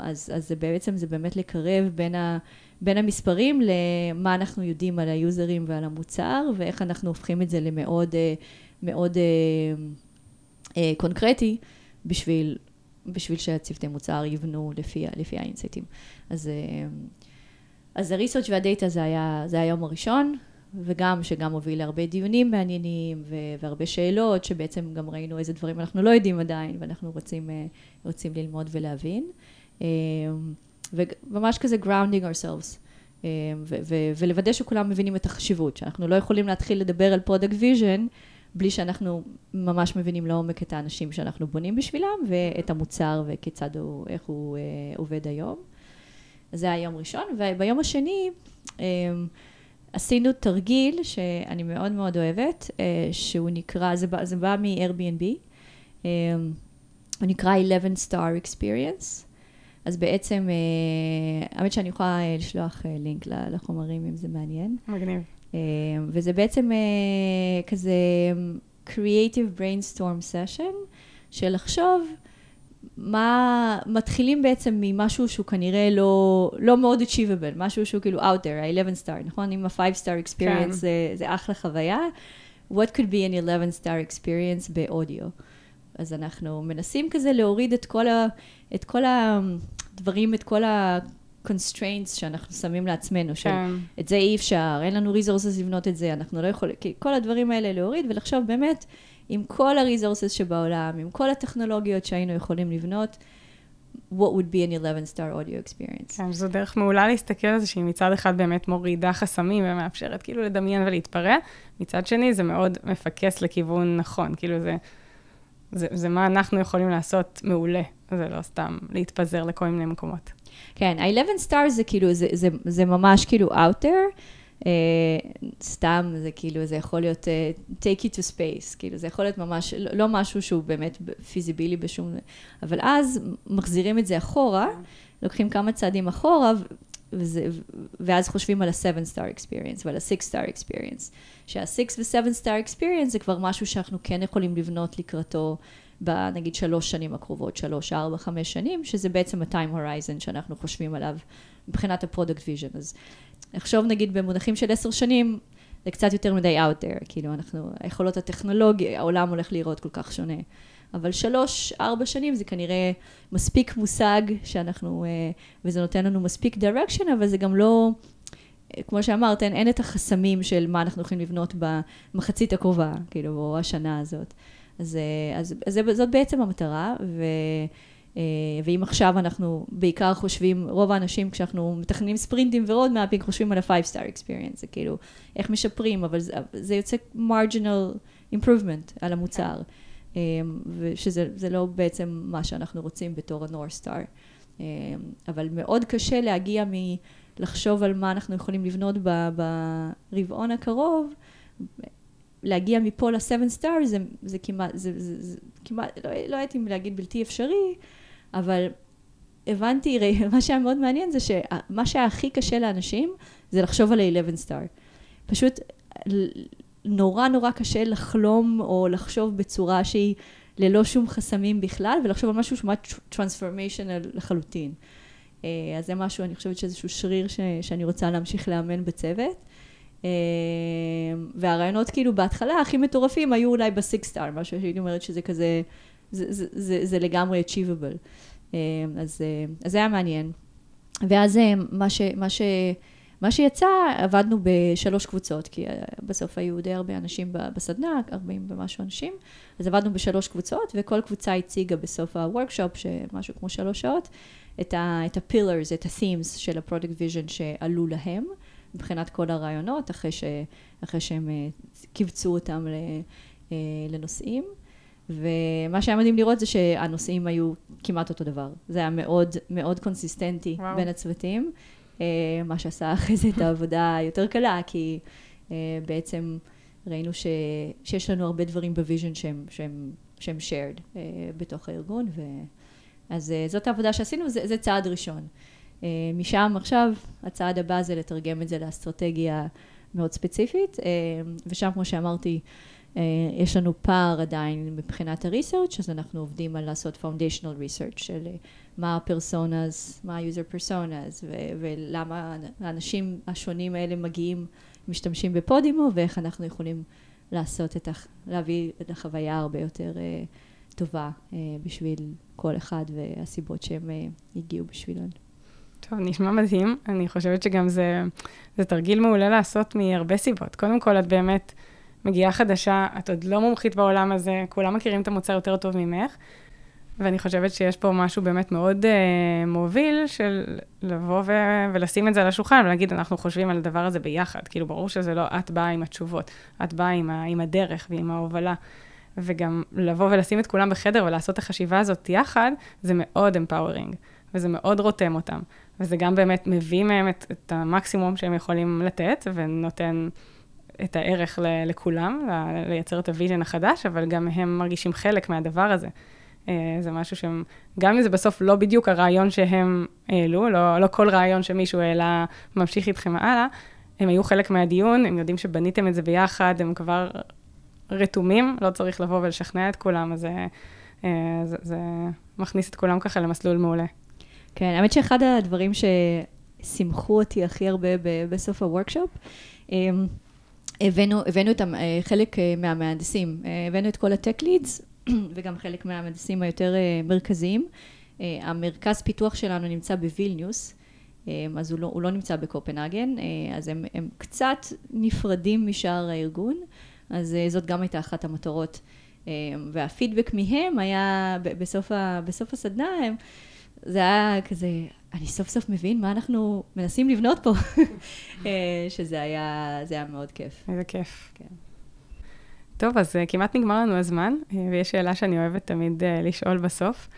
אז, אז זה בעצם, זה באמת לקרב בין, ה, בין המספרים למה אנחנו יודעים על היוזרים ועל המוצר, ואיך אנחנו הופכים את זה למאוד אה, מאוד אה, אה, קונקרטי בשביל, בשביל שהצוותי מוצר יבנו לפי, לפי האינסייטים. אז, אז הריסרצ' והדאטה זה היה, זה היה היום הראשון, וגם שגם הוביל להרבה דיונים מעניינים ו- והרבה שאלות, שבעצם גם ראינו איזה דברים אנחנו לא יודעים עדיין, ואנחנו רוצים, אה, רוצים ללמוד ולהבין. אה, וממש כזה grounding ourselves. אה, ו- ו- ולוודא שכולם מבינים את החשיבות, שאנחנו לא יכולים להתחיל לדבר על product vision בלי שאנחנו ממש מבינים לעומק את האנשים שאנחנו בונים בשבילם, ואת המוצר וכיצד הוא, איך הוא אה, עובד היום. זה היה יום ראשון, וביום השני אה, עשינו תרגיל שאני מאוד מאוד אוהבת, אה, שהוא נקרא, זה בא, זה בא מ-Airbnb, אה, הוא נקרא 11 star experience. אז בעצם, אה, האמת שאני יכולה לשלוח לינק לחומרים אם זה מעניין. מגניב. וזה בעצם כזה creative brainstorm session של לחשוב מה מתחילים בעצם ממשהו שהוא כנראה לא, לא מאוד achievable, משהו שהוא כאילו out there, ה-11 star, נכון? אם ה-5 star experience כן. זה, זה אחלה חוויה, what could be an 11 star experience באודיו. אז אנחנו מנסים כזה להוריד את כל, ה, את כל הדברים, את כל ה-constraints שאנחנו שמים לעצמנו, של כן. את זה אי אפשר, אין לנו resources לבנות את זה, אנחנו לא יכולים, כל הדברים האלה להוריד ולחשוב באמת עם כל ה-resources שבעולם, עם כל הטכנולוגיות שהיינו יכולים לבנות, what would be an 11 star audio experience. כן, זו דרך מעולה להסתכל על זה, שהיא מצד אחד באמת מורידה חסמים ומאפשרת כאילו לדמיין ולהתפרע, מצד שני זה מאוד מפקס לכיוון נכון, כאילו זה, זה, זה מה אנחנו יכולים לעשות מעולה, זה לא סתם להתפזר לכל מיני מקומות. כן, ה-11 stars זה כאילו, זה, זה, זה ממש כאילו out there, סתם זה כאילו, זה יכול להיות uh, take it to space, כאילו זה יכול להיות ממש, לא, לא משהו שהוא באמת פיזיבילי בשום, אבל אז מחזירים את זה אחורה, לוקחים כמה צעדים אחורה, וזה, ואז חושבים על ה-7 star experience ועל ה-6 star experience. שה-6 ו-7 star experience זה כבר משהו שאנחנו כן יכולים לבנות לקראתו בנגיד שלוש שנים הקרובות, שלוש, ארבע, חמש שנים, שזה בעצם ה-time horizon שאנחנו חושבים עליו מבחינת ה-product vision. אז לחשוב נגיד במונחים של עשר שנים, זה קצת יותר מדי out there, כאילו אנחנו, היכולות הטכנולוגיה, העולם הולך להיראות כל כך שונה. אבל שלוש, ארבע שנים זה כנראה מספיק מושג שאנחנו, אה, וזה נותן לנו מספיק direction, אבל זה גם לא, אה, כמו שאמרת, אין, אין את החסמים של מה אנחנו יכולים לבנות במחצית הקרובה, כאילו, או השנה הזאת. אז, אה, אז, אז זאת בעצם המטרה, ו, ואם עכשיו אנחנו בעיקר חושבים, רוב האנשים כשאנחנו מתכננים ספרינטים ורוד מאפינג חושבים על ה-5 star experience, זה כאילו איך משפרים, אבל זה, זה יוצא marginal improvement על המוצר, אה, ושזה זה לא בעצם מה שאנחנו רוצים בתור ה-North Star. אה, אבל מאוד קשה להגיע מ... לחשוב על מה אנחנו יכולים לבנות ברבעון הקרוב, להגיע מפה ל-7 star זה, זה כמעט, זה, זה, זה כמעט, לא, לא הייתי להגיד בלתי אפשרי, אבל הבנתי, מה שהיה מאוד מעניין זה שמה שהיה הכי קשה לאנשים זה לחשוב על ה-11 star. פשוט נורא נורא קשה לחלום או לחשוב בצורה שהיא ללא שום חסמים בכלל, ולחשוב על משהו שהוא טרנספורמיישנל לחלוטין. אה, אז זה משהו, אני חושבת שאיזשהו שריר ש, שאני רוצה להמשיך לאמן בצוות. אה, והרעיונות כאילו בהתחלה הכי מטורפים היו אולי בסיקס סטאר, משהו שהייתי אומרת שזה כזה, זה, זה, זה, לגמרי achievable. אה, אז, אז זה היה מעניין. ואז מה, ש, מה, ש, מה שיצא, עבדנו בשלוש קבוצות, כי בסוף היו די הרבה אנשים בסדנה, 40 ומשהו אנשים, אז עבדנו בשלוש קבוצות, וכל קבוצה הציגה בסוף הוורקשופ, שמשהו כמו שלוש שעות, את ה-pillars, את ה-themes של ה-product vision שעלו להם, מבחינת כל הרעיונות, אחרי, ש, אחרי שהם אה, קיבצו אותם אה, לנושאים. ומה שהיה מדהים לראות זה שהנושאים היו כמעט אותו דבר. זה היה מאוד מאוד קונסיסטנטי וואו. בין הצוותים, אה, מה שעשה אחרי זה את העבודה היותר קלה, כי בעצם ראינו ש, שיש לנו הרבה דברים ב vision שהם, שהם, שהם shared בתוך הארגון, ו... אז זאת העבודה שעשינו, זה, זה צעד ראשון. משם עכשיו, הצעד הבא זה לתרגם את זה לאסטרטגיה מאוד ספציפית, ושם כמו שאמרתי, יש לנו פער עדיין מבחינת ה-research, אז אנחנו עובדים על לעשות foundational research של uh, מה ה-personas, מה ה-user personas, ו- ולמה האנשים השונים האלה מגיעים, משתמשים בפודימו, ואיך אנחנו יכולים לעשות את ה... להביא את החוויה הרבה יותר uh, טובה uh, בשביל כל אחד והסיבות שהם אה, הגיעו בשבילן. טוב, נשמע מדהים. אני חושבת שגם זה, זה תרגיל מעולה לעשות מהרבה סיבות. קודם כל, את באמת מגיעה חדשה, את עוד לא מומחית בעולם הזה, כולם מכירים את המוצר יותר טוב ממך, ואני חושבת שיש פה משהו באמת מאוד uh, מוביל של לבוא ו- ולשים את זה על השולחן ולהגיד, אנחנו חושבים על הדבר הזה ביחד. כאילו, ברור שזה לא את באה עם התשובות, את באה עם, ה- עם הדרך ועם ההובלה. וגם לבוא ולשים את כולם בחדר ולעשות את החשיבה הזאת יחד, זה מאוד empowering, וזה מאוד רותם אותם. וזה גם באמת מביא מהם את, את המקסימום שהם יכולים לתת, ונותן את הערך ל, לכולם, ל, לייצר את ה vision החדש, אבל גם הם מרגישים חלק מהדבר הזה. אה, זה משהו שהם, גם אם זה בסוף לא בדיוק הרעיון שהם העלו, לא, לא כל רעיון שמישהו העלה ממשיך איתכם הלאה, הם היו חלק מהדיון, הם יודעים שבניתם את זה ביחד, הם כבר רתומים, לא צריך לבוא ולשכנע את כולם, אז זה, אה, זה, זה מכניס את כולם ככה למסלול מעולה. כן, האמת שאחד הדברים ששימחו אותי הכי הרבה בסוף ה workshop, אמ, הבאנו, הבאנו את אה, חלק אה, מהמהנדסים, הבאנו את כל ה tech leads וגם חלק מהמהנדסים היותר מרכזיים. המרכז פיתוח שלנו נמצא בווילניוס, אז הוא לא, הוא לא נמצא בקופנהגן, אז הם, הם קצת נפרדים משאר הארגון. אז אה, זאת גם הייתה אחת המטרות. אה, והפידבק מהם היה בסוף, ה, בסוף הסדנה, הם, זה היה כזה, אני סוף סוף מבין מה אנחנו מנסים לבנות פה, אה, שזה היה, היה מאוד כיף. איזה כיף. כן. טוב, אז כמעט נגמר לנו הזמן, ויש שאלה שאני אוהבת תמיד לשאול בסוף.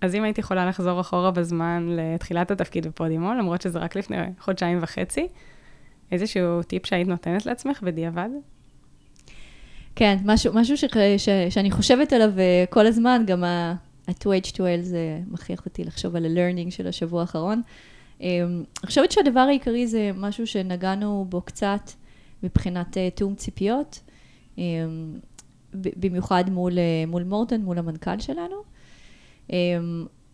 אז אם הייתי יכולה לחזור אחורה בזמן לתחילת התפקיד בפודימו, למרות שזה רק לפני חודשיים וחצי, איזשהו טיפ שהיית נותנת לעצמך בדיעבד? כן, משהו, משהו ש, ש, שאני חושבת עליו כל הזמן, גם ה-2H2L זה מכריח אותי לחשוב על ה-learning של השבוע האחרון. Um, אני חושבת שהדבר העיקרי זה משהו שנגענו בו קצת מבחינת uh, תיאום ציפיות, um, במיוחד מול, uh, מול מורטון, מול המנכ"ל שלנו. Um,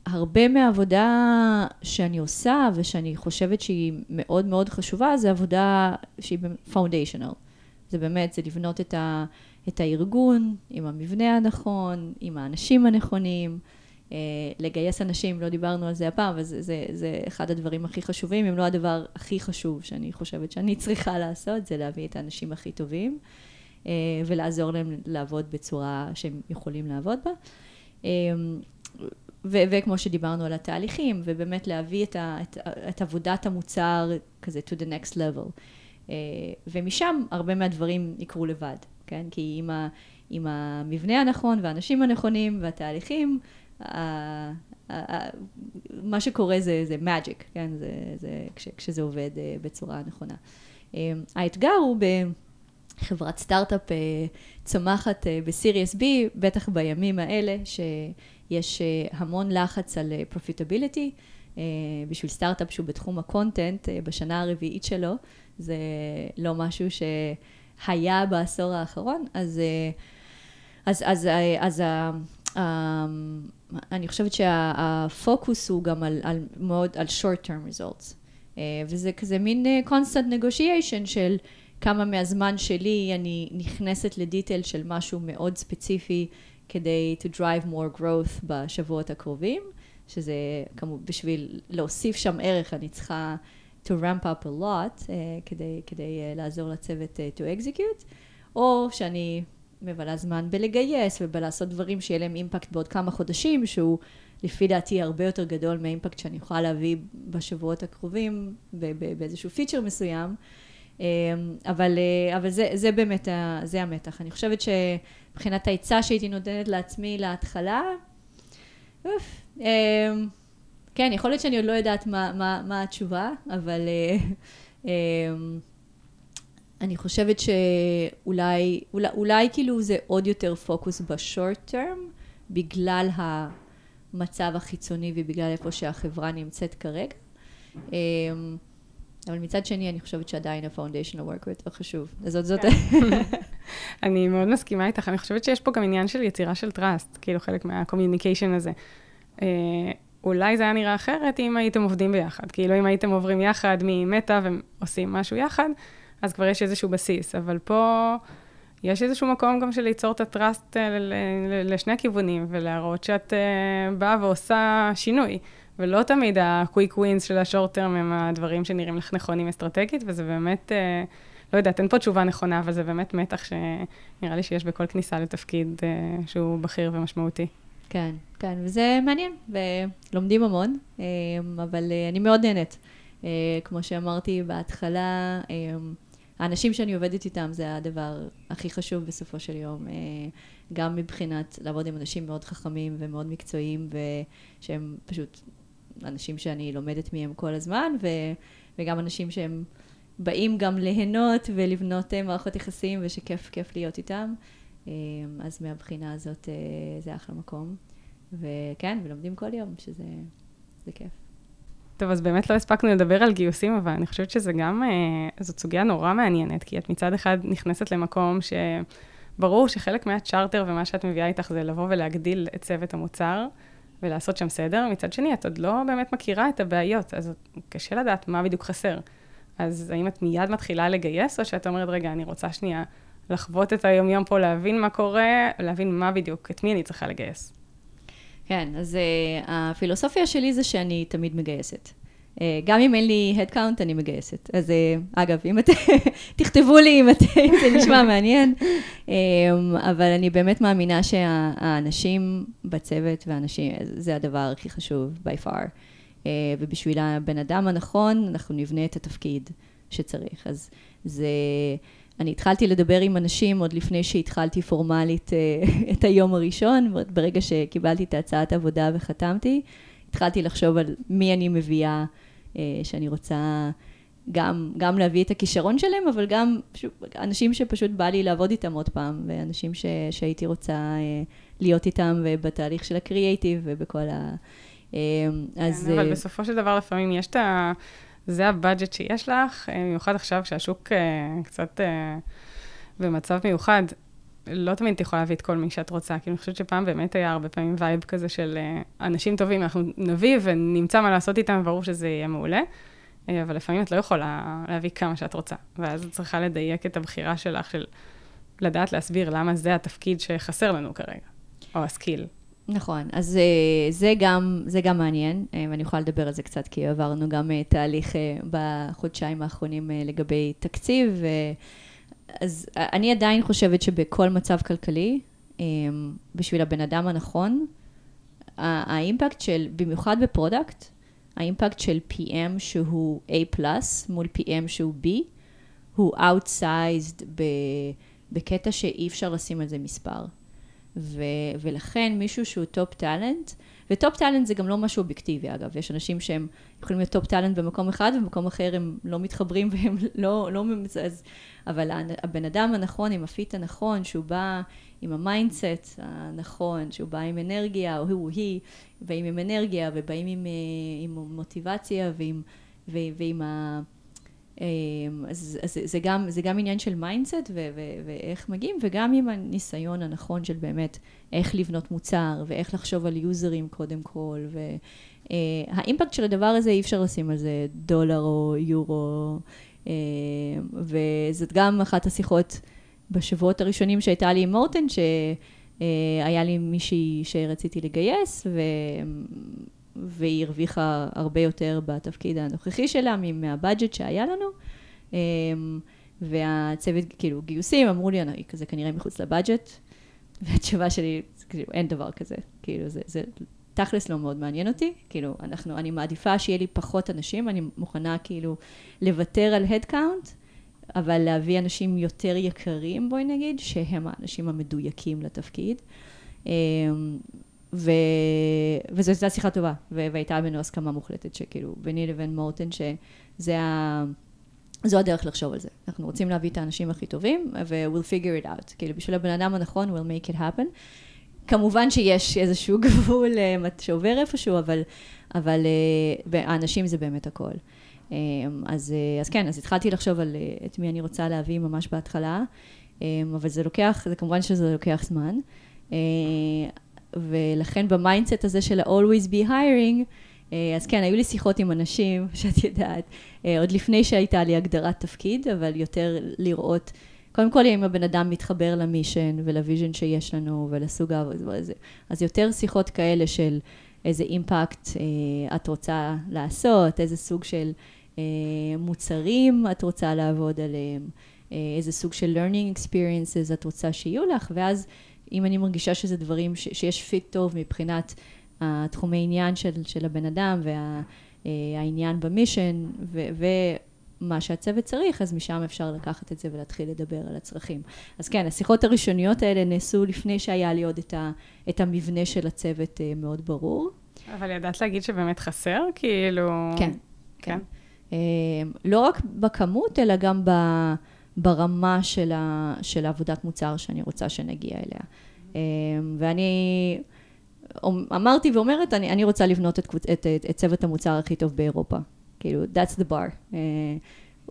הרבה מהעבודה שאני עושה ושאני חושבת שהיא מאוד מאוד חשובה, זה עבודה שהיא פאונדיישנל. זה באמת, זה לבנות את, ה, את הארגון עם המבנה הנכון, עם האנשים הנכונים, אה, לגייס אנשים, לא דיברנו על זה הפעם, אבל זה, זה, זה אחד הדברים הכי חשובים, אם לא הדבר הכי חשוב שאני חושבת שאני צריכה לעשות, זה להביא את האנשים הכי טובים, אה, ולעזור להם לעבוד בצורה שהם יכולים לעבוד בה. אה, ו- וכמו שדיברנו על התהליכים, ובאמת להביא את, ה- את, את עבודת המוצר כזה to the next level. אה, ומשם הרבה מהדברים יקרו לבד, כן? כי עם, ה, עם המבנה הנכון והאנשים הנכונים והתהליכים, מה שקורה זה, זה magic, כן? זה, זה, כש, כשזה עובד בצורה נכונה. האתגר הוא בחברת סטארט-אפ צומחת בסיריוס B, בטח בימים האלה, שיש המון לחץ על profitability. בשביל סטארט-אפ שהוא בתחום ה content, בשנה הרביעית שלו, זה לא משהו שהיה בעשור האחרון, אז, אז, אז, אז, אז אני חושבת שהפוקוס הוא גם על, על מאוד, על short term results. וזה כזה מין constant negotiation של כמה מהזמן שלי אני נכנסת ל detail של משהו מאוד ספציפי כדי to drive more growth בשבועות הקרובים, שזה כמובן בשביל להוסיף שם ערך אני צריכה to ramp up a lot uh, כדי, כדי uh, לעזור לצוות uh, to execute, או שאני מבלה זמן בלגייס ובלעשות דברים שיהיה להם אימפקט בעוד כמה חודשים, שהוא לפי דעתי הרבה יותר גדול מהאימפקט שאני יכולה להביא בשבועות הקרובים באיזשהו פיצ'ר מסוים. אבל, אבל זה, זה באמת, זה המתח. אני חושבת שמבחינת העצה שהייתי נותנת לעצמי להתחלה, אוף, כן, יכול להיות שאני עוד לא יודעת מה, מה, מה התשובה, אבל uh, um, אני חושבת שאולי, אולי, אולי כאילו זה עוד יותר פוקוס בשורט טרם, בגלל המצב החיצוני ובגלל איפה שהחברה נמצאת כרגע. Um, אבל מצד שני, אני חושבת שעדיין ה-foundational work הוא יותר חשוב. אז זאת זאת... אני מאוד מסכימה איתך. אני חושבת שיש פה גם עניין של יצירה של trust, כאילו חלק מה-communication הזה. אולי זה היה נראה אחרת אם הייתם עובדים ביחד. כאילו, אם הייתם עוברים יחד ממטא ועושים משהו יחד, אז כבר יש איזשהו בסיס. אבל פה יש איזשהו מקום גם של ליצור את הטראסט אה, לשני הכיוונים, ולהראות שאת אה, באה ועושה שינוי. ולא תמיד ה-quick wins של השורט term הם הדברים שנראים לך נכונים אסטרטגית, וזה באמת, אה, לא יודעת, אין פה תשובה נכונה, אבל זה באמת מתח שנראה לי שיש בכל כניסה לתפקיד שהוא בכיר ומשמעותי. כן, כן, וזה מעניין, ולומדים המון, אמ, אבל אה, אני מאוד נהנית. אה, כמו שאמרתי בהתחלה, אמ, האנשים שאני עובדת איתם זה הדבר הכי חשוב בסופו של יום, אה, גם מבחינת לעבוד עם אנשים מאוד חכמים ומאוד מקצועיים, ושהם פשוט אנשים שאני לומדת מהם כל הזמן, וגם אנשים שהם באים גם ליהנות ולבנות מערכות יחסים, ושכיף כיף להיות איתם. אמ, אז מהבחינה הזאת אה, זה אחלה מקום. וכן, ולומדים כל יום, שזה כיף. טוב, אז באמת לא הספקנו לדבר על גיוסים, אבל אני חושבת שזה גם, אה, זאת סוגיה נורא מעניינת, כי את מצד אחד נכנסת למקום שברור שחלק מהצ'רטר ומה שאת מביאה איתך זה לבוא ולהגדיל את צוות המוצר ולעשות שם סדר, מצד שני, את עוד לא באמת מכירה את הבעיות, אז קשה לדעת מה בדיוק חסר. אז האם את מיד מתחילה לגייס, או שאת אומרת, רגע, אני רוצה שנייה לחוות את היומיום פה, להבין מה קורה, להבין מה בדיוק, את מי אני צריכה לגייס. כן, אז uh, הפילוסופיה שלי זה שאני תמיד מגייסת. Uh, גם אם אין לי הדקאונט, אני מגייסת. אז uh, אגב, אם אתם, תכתבו לי אם, את, אם זה נשמע מעניין, um, אבל אני באמת מאמינה שהאנשים בצוות והאנשים, זה הדבר הכי חשוב, by far. Uh, ובשביל הבן אדם הנכון, אנחנו נבנה את התפקיד שצריך. אז זה... אני התחלתי לדבר עם אנשים עוד לפני שהתחלתי פורמלית אה, את היום הראשון, ברגע שקיבלתי את הצעת עבודה וחתמתי, התחלתי לחשוב על מי אני מביאה, אה, שאני רוצה גם, גם להביא את הכישרון שלהם, אבל גם אנשים שפשוט בא לי לעבוד איתם עוד פעם, ואנשים ש, שהייתי רוצה אה, להיות איתם בתהליך של הקריאייטיב ובכל ה... אז... כן, אבל בסופו של דבר לפעמים יש את ה... זה ה budget שיש לך, אה, במיוחד עכשיו כשהשוק אה, קצת אה, במצב מיוחד. לא תמיד את יכולה להביא את כל מי שאת רוצה, כי אני חושבת שפעם באמת היה הרבה פעמים vibe כזה של אנשים טובים, אנחנו נביא ונמצא מה לעשות איתם, ברור שזה יהיה מעולה, אבל לפעמים את לא יכולה להביא כמה שאת רוצה, ואז את צריכה לדייק את הבחירה שלך, של לדעת להסביר למה זה התפקיד שחסר לנו כרגע, או הסקיל. נכון, אז אה, זה גם, זה גם מעניין, אה, ואני יכולה לדבר על זה קצת, כי עברנו גם אה, תהליך בחודשיים האחרונים לגבי תקציב. אז אני עדיין חושבת שבכל מצב כלכלי, בשביל הבן אדם הנכון, ה impact של, במיוחד ב product, ה impact של PM שהוא A מול PM שהוא B, הוא outsized בקטע שאי אפשר לשים על זה מספר. ו- ולכן מישהו שהוא top talent, ו top talent זה גם לא משהו אובייקטיבי אגב, יש אנשים שהם יכולים להיות top talent במקום אחד ובמקום אחר הם לא מתחברים והם לא, לא אז, אבל הבן אדם הנכון עם ה fit הנכון, שהוא בא עם ה mindset הנכון, שהוא בא עם אנרגיה, או הוא, היא, באים עם אנרגיה ובאים עם, אה, עם מוטיבציה ועם, ועם ה... אמ, אז, אז זה, גם, זה גם עניין של mindset ואיך מגיעים, וגם עם הניסיון הנכון של באמת איך לבנות מוצר, ואיך לחשוב על יוזרים קודם כל, וה impact של הדבר הזה אי אפשר לשים על זה דולר או יורו, אמ, וזאת גם אחת השיחות בשבועות הראשונים שהייתה לי עם מורטן, שהיה לי מישהי שרציתי לגייס, ו... והיא הרוויחה הרבה יותר בתפקיד הנוכחי שלה מהבאג'ט שהיה לנו. אמ, והצוות, כאילו, גיוסים, אמרו לי, זה כנראה מחוץ לבאג'ט, והתשובה שלי, כאילו, אין דבר כזה. כאילו, זה, זה תכלס לא מאוד מעניין אותי. כאילו, אנחנו, אני מעדיפה שיהיה לי פחות אנשים, אני מוכנה כאילו לוותר על הדקאונט, אבל להביא אנשים יותר יקרים, בואי נגיד, שהם האנשים המדויקים לתפקיד. ו... וזו הייתה שיחה טובה, ו... והייתה בינינו הסכמה מוחלטת שכאילו ביני לבין מורטן שזה ה... זו הדרך לחשוב על זה. אנחנו רוצים להביא את האנשים הכי טובים, ו-we'll figure it out. כאילו בשביל הבן אדם הנכון, we'll make it happen. כמובן שיש איזשהו גבול אה, שעובר איפשהו, אבל, אבל אה, האנשים זה באמת הכל. אה, אז, אז כן, אז התחלתי לחשוב על את מי אני רוצה להביא ממש בהתחלה, אבל זה לוקח, זה כמובן שזה לוקח זמן. ולכן ב mindset הזה של ה-always be hiring, אה, אז כן, היו לי שיחות עם אנשים, שאת יודעת, אה, עוד לפני שהייתה לי הגדרת תפקיד, אבל יותר לראות, קודם כל אם הבן אדם מתחבר ל mission ול vision שיש לנו ולסוג העבודה, אז יותר שיחות כאלה של איזה impact אה, את רוצה לעשות, איזה סוג של מוצרים את רוצה לעבוד עליהם, איזה סוג של learning experiences את רוצה שיהיו לך, ואז אם אני מרגישה שזה דברים ש, שיש fit טוב מבחינת התחומי עניין של, של הבן אדם והעניין וה, ב mission ו, ומה שהצוות צריך, אז משם אפשר לקחת את זה ולהתחיל לדבר על הצרכים. אז כן, השיחות הראשוניות האלה נעשו לפני שהיה לי עוד את, ה, את המבנה של הצוות אה, מאוד ברור. אבל ידעת להגיד שבאמת חסר? כאילו... כן, כן. כן. אה, לא רק בכמות, אלא גם ב... ברמה של, ה, של העבודת מוצר שאני רוצה שנגיע אליה. אמ, ואני אמרתי ואומרת, אני, אני רוצה לבנות את, את, את, את צוות המוצר הכי טוב באירופה. כאילו, that's the bar. אה,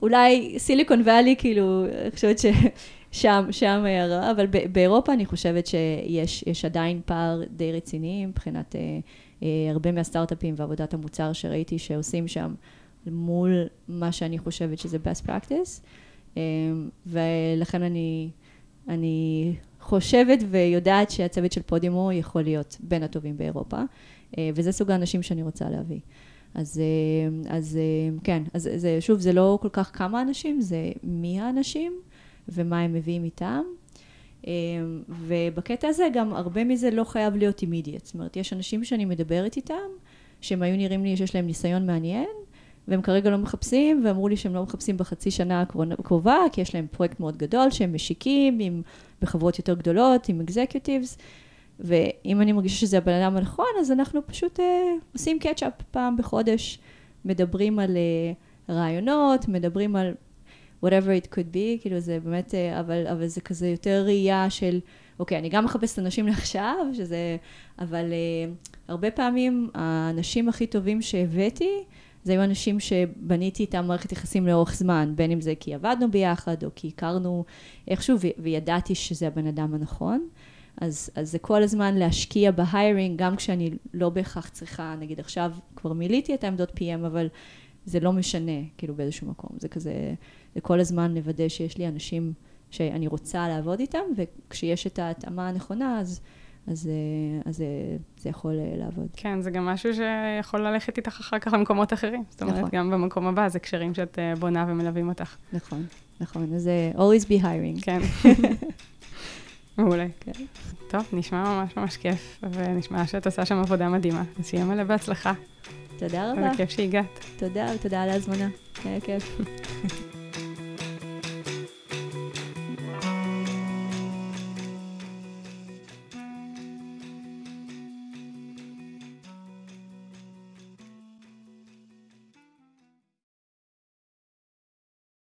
אולי סיליקון ואלי, כאילו, אני חושבת ששם שם הרע, אבל באירופה אני חושבת שיש עדיין פער די רציני מבחינת אה, אה, הרבה מהסטארט-אפים ועבודת המוצר שראיתי שעושים שם מול מה שאני חושבת שזה best practice. אמ, ולכן אני, אני חושבת ויודעת שהצוות של פודימו יכול להיות בין הטובים באירופה, אה, וזה סוג האנשים שאני רוצה להביא. אז, אה, אז אה, כן, אז זה, שוב, זה לא כל כך כמה אנשים, זה מי האנשים ומה הם מביאים איתם. ובקטע הזה גם הרבה מזה לא חייב להיות אימידיאט. זאת אומרת, יש אנשים שאני מדברת איתם, שהם היו נראים לי שיש להם ניסיון מעניין, והם כרגע לא מחפשים, ואמרו לי שהם לא מחפשים בחצי שנה הקרובה, כי יש להם פרויקט מאוד גדול שהם משיקים עם, בחברות יותר גדולות, עם אקזקיוטיבס, ואם אני מרגישה שזה הבן אדם הנכון, אז אנחנו פשוט אה, עושים קצ'אפ פעם בחודש, מדברים על אה, רעיונות, מדברים על whatever it could be, כאילו זה באמת, אה, אבל, אבל זה כזה יותר ראייה של, אוקיי, אני גם מחפשת אנשים לעכשיו, שזה, אבל אה, הרבה פעמים האנשים הכי טובים שהבאתי, זה היו אנשים שבניתי איתם מערכת יחסים לאורך זמן, בין אם זה כי עבדנו ביחד, או כי הכרנו איכשהו, וידעתי שזה הבן אדם הנכון. אז, אז זה כל הזמן להשקיע בהיירינג, גם כשאני לא בהכרח צריכה, נגיד עכשיו כבר מילאתי את העמדות PM, אבל זה לא משנה, כאילו באיזשהו מקום. זה כזה, זה כל הזמן לוודא שיש לי אנשים שאני רוצה לעבוד איתם, וכשיש את ההתאמה הנכונה, אז... אז, אה, אז אה, זה יכול אה, לעבוד. כן, זה גם משהו שיכול ללכת איתך אחר כך למקומות אחרים. זאת אומרת, נכון. גם במקום הבא זה קשרים שאת בונה ומלווים אותך. נכון, נכון. אז always be hiring. כן. מעולה. כן. טוב, נשמע ממש ממש כיף, ונשמע שאת עושה שם עבודה מדהימה. אז שיהיה מלא בהצלחה. תודה רבה. וכיף שהגעת. תודה, ותודה על ההזמנה. היה כיף.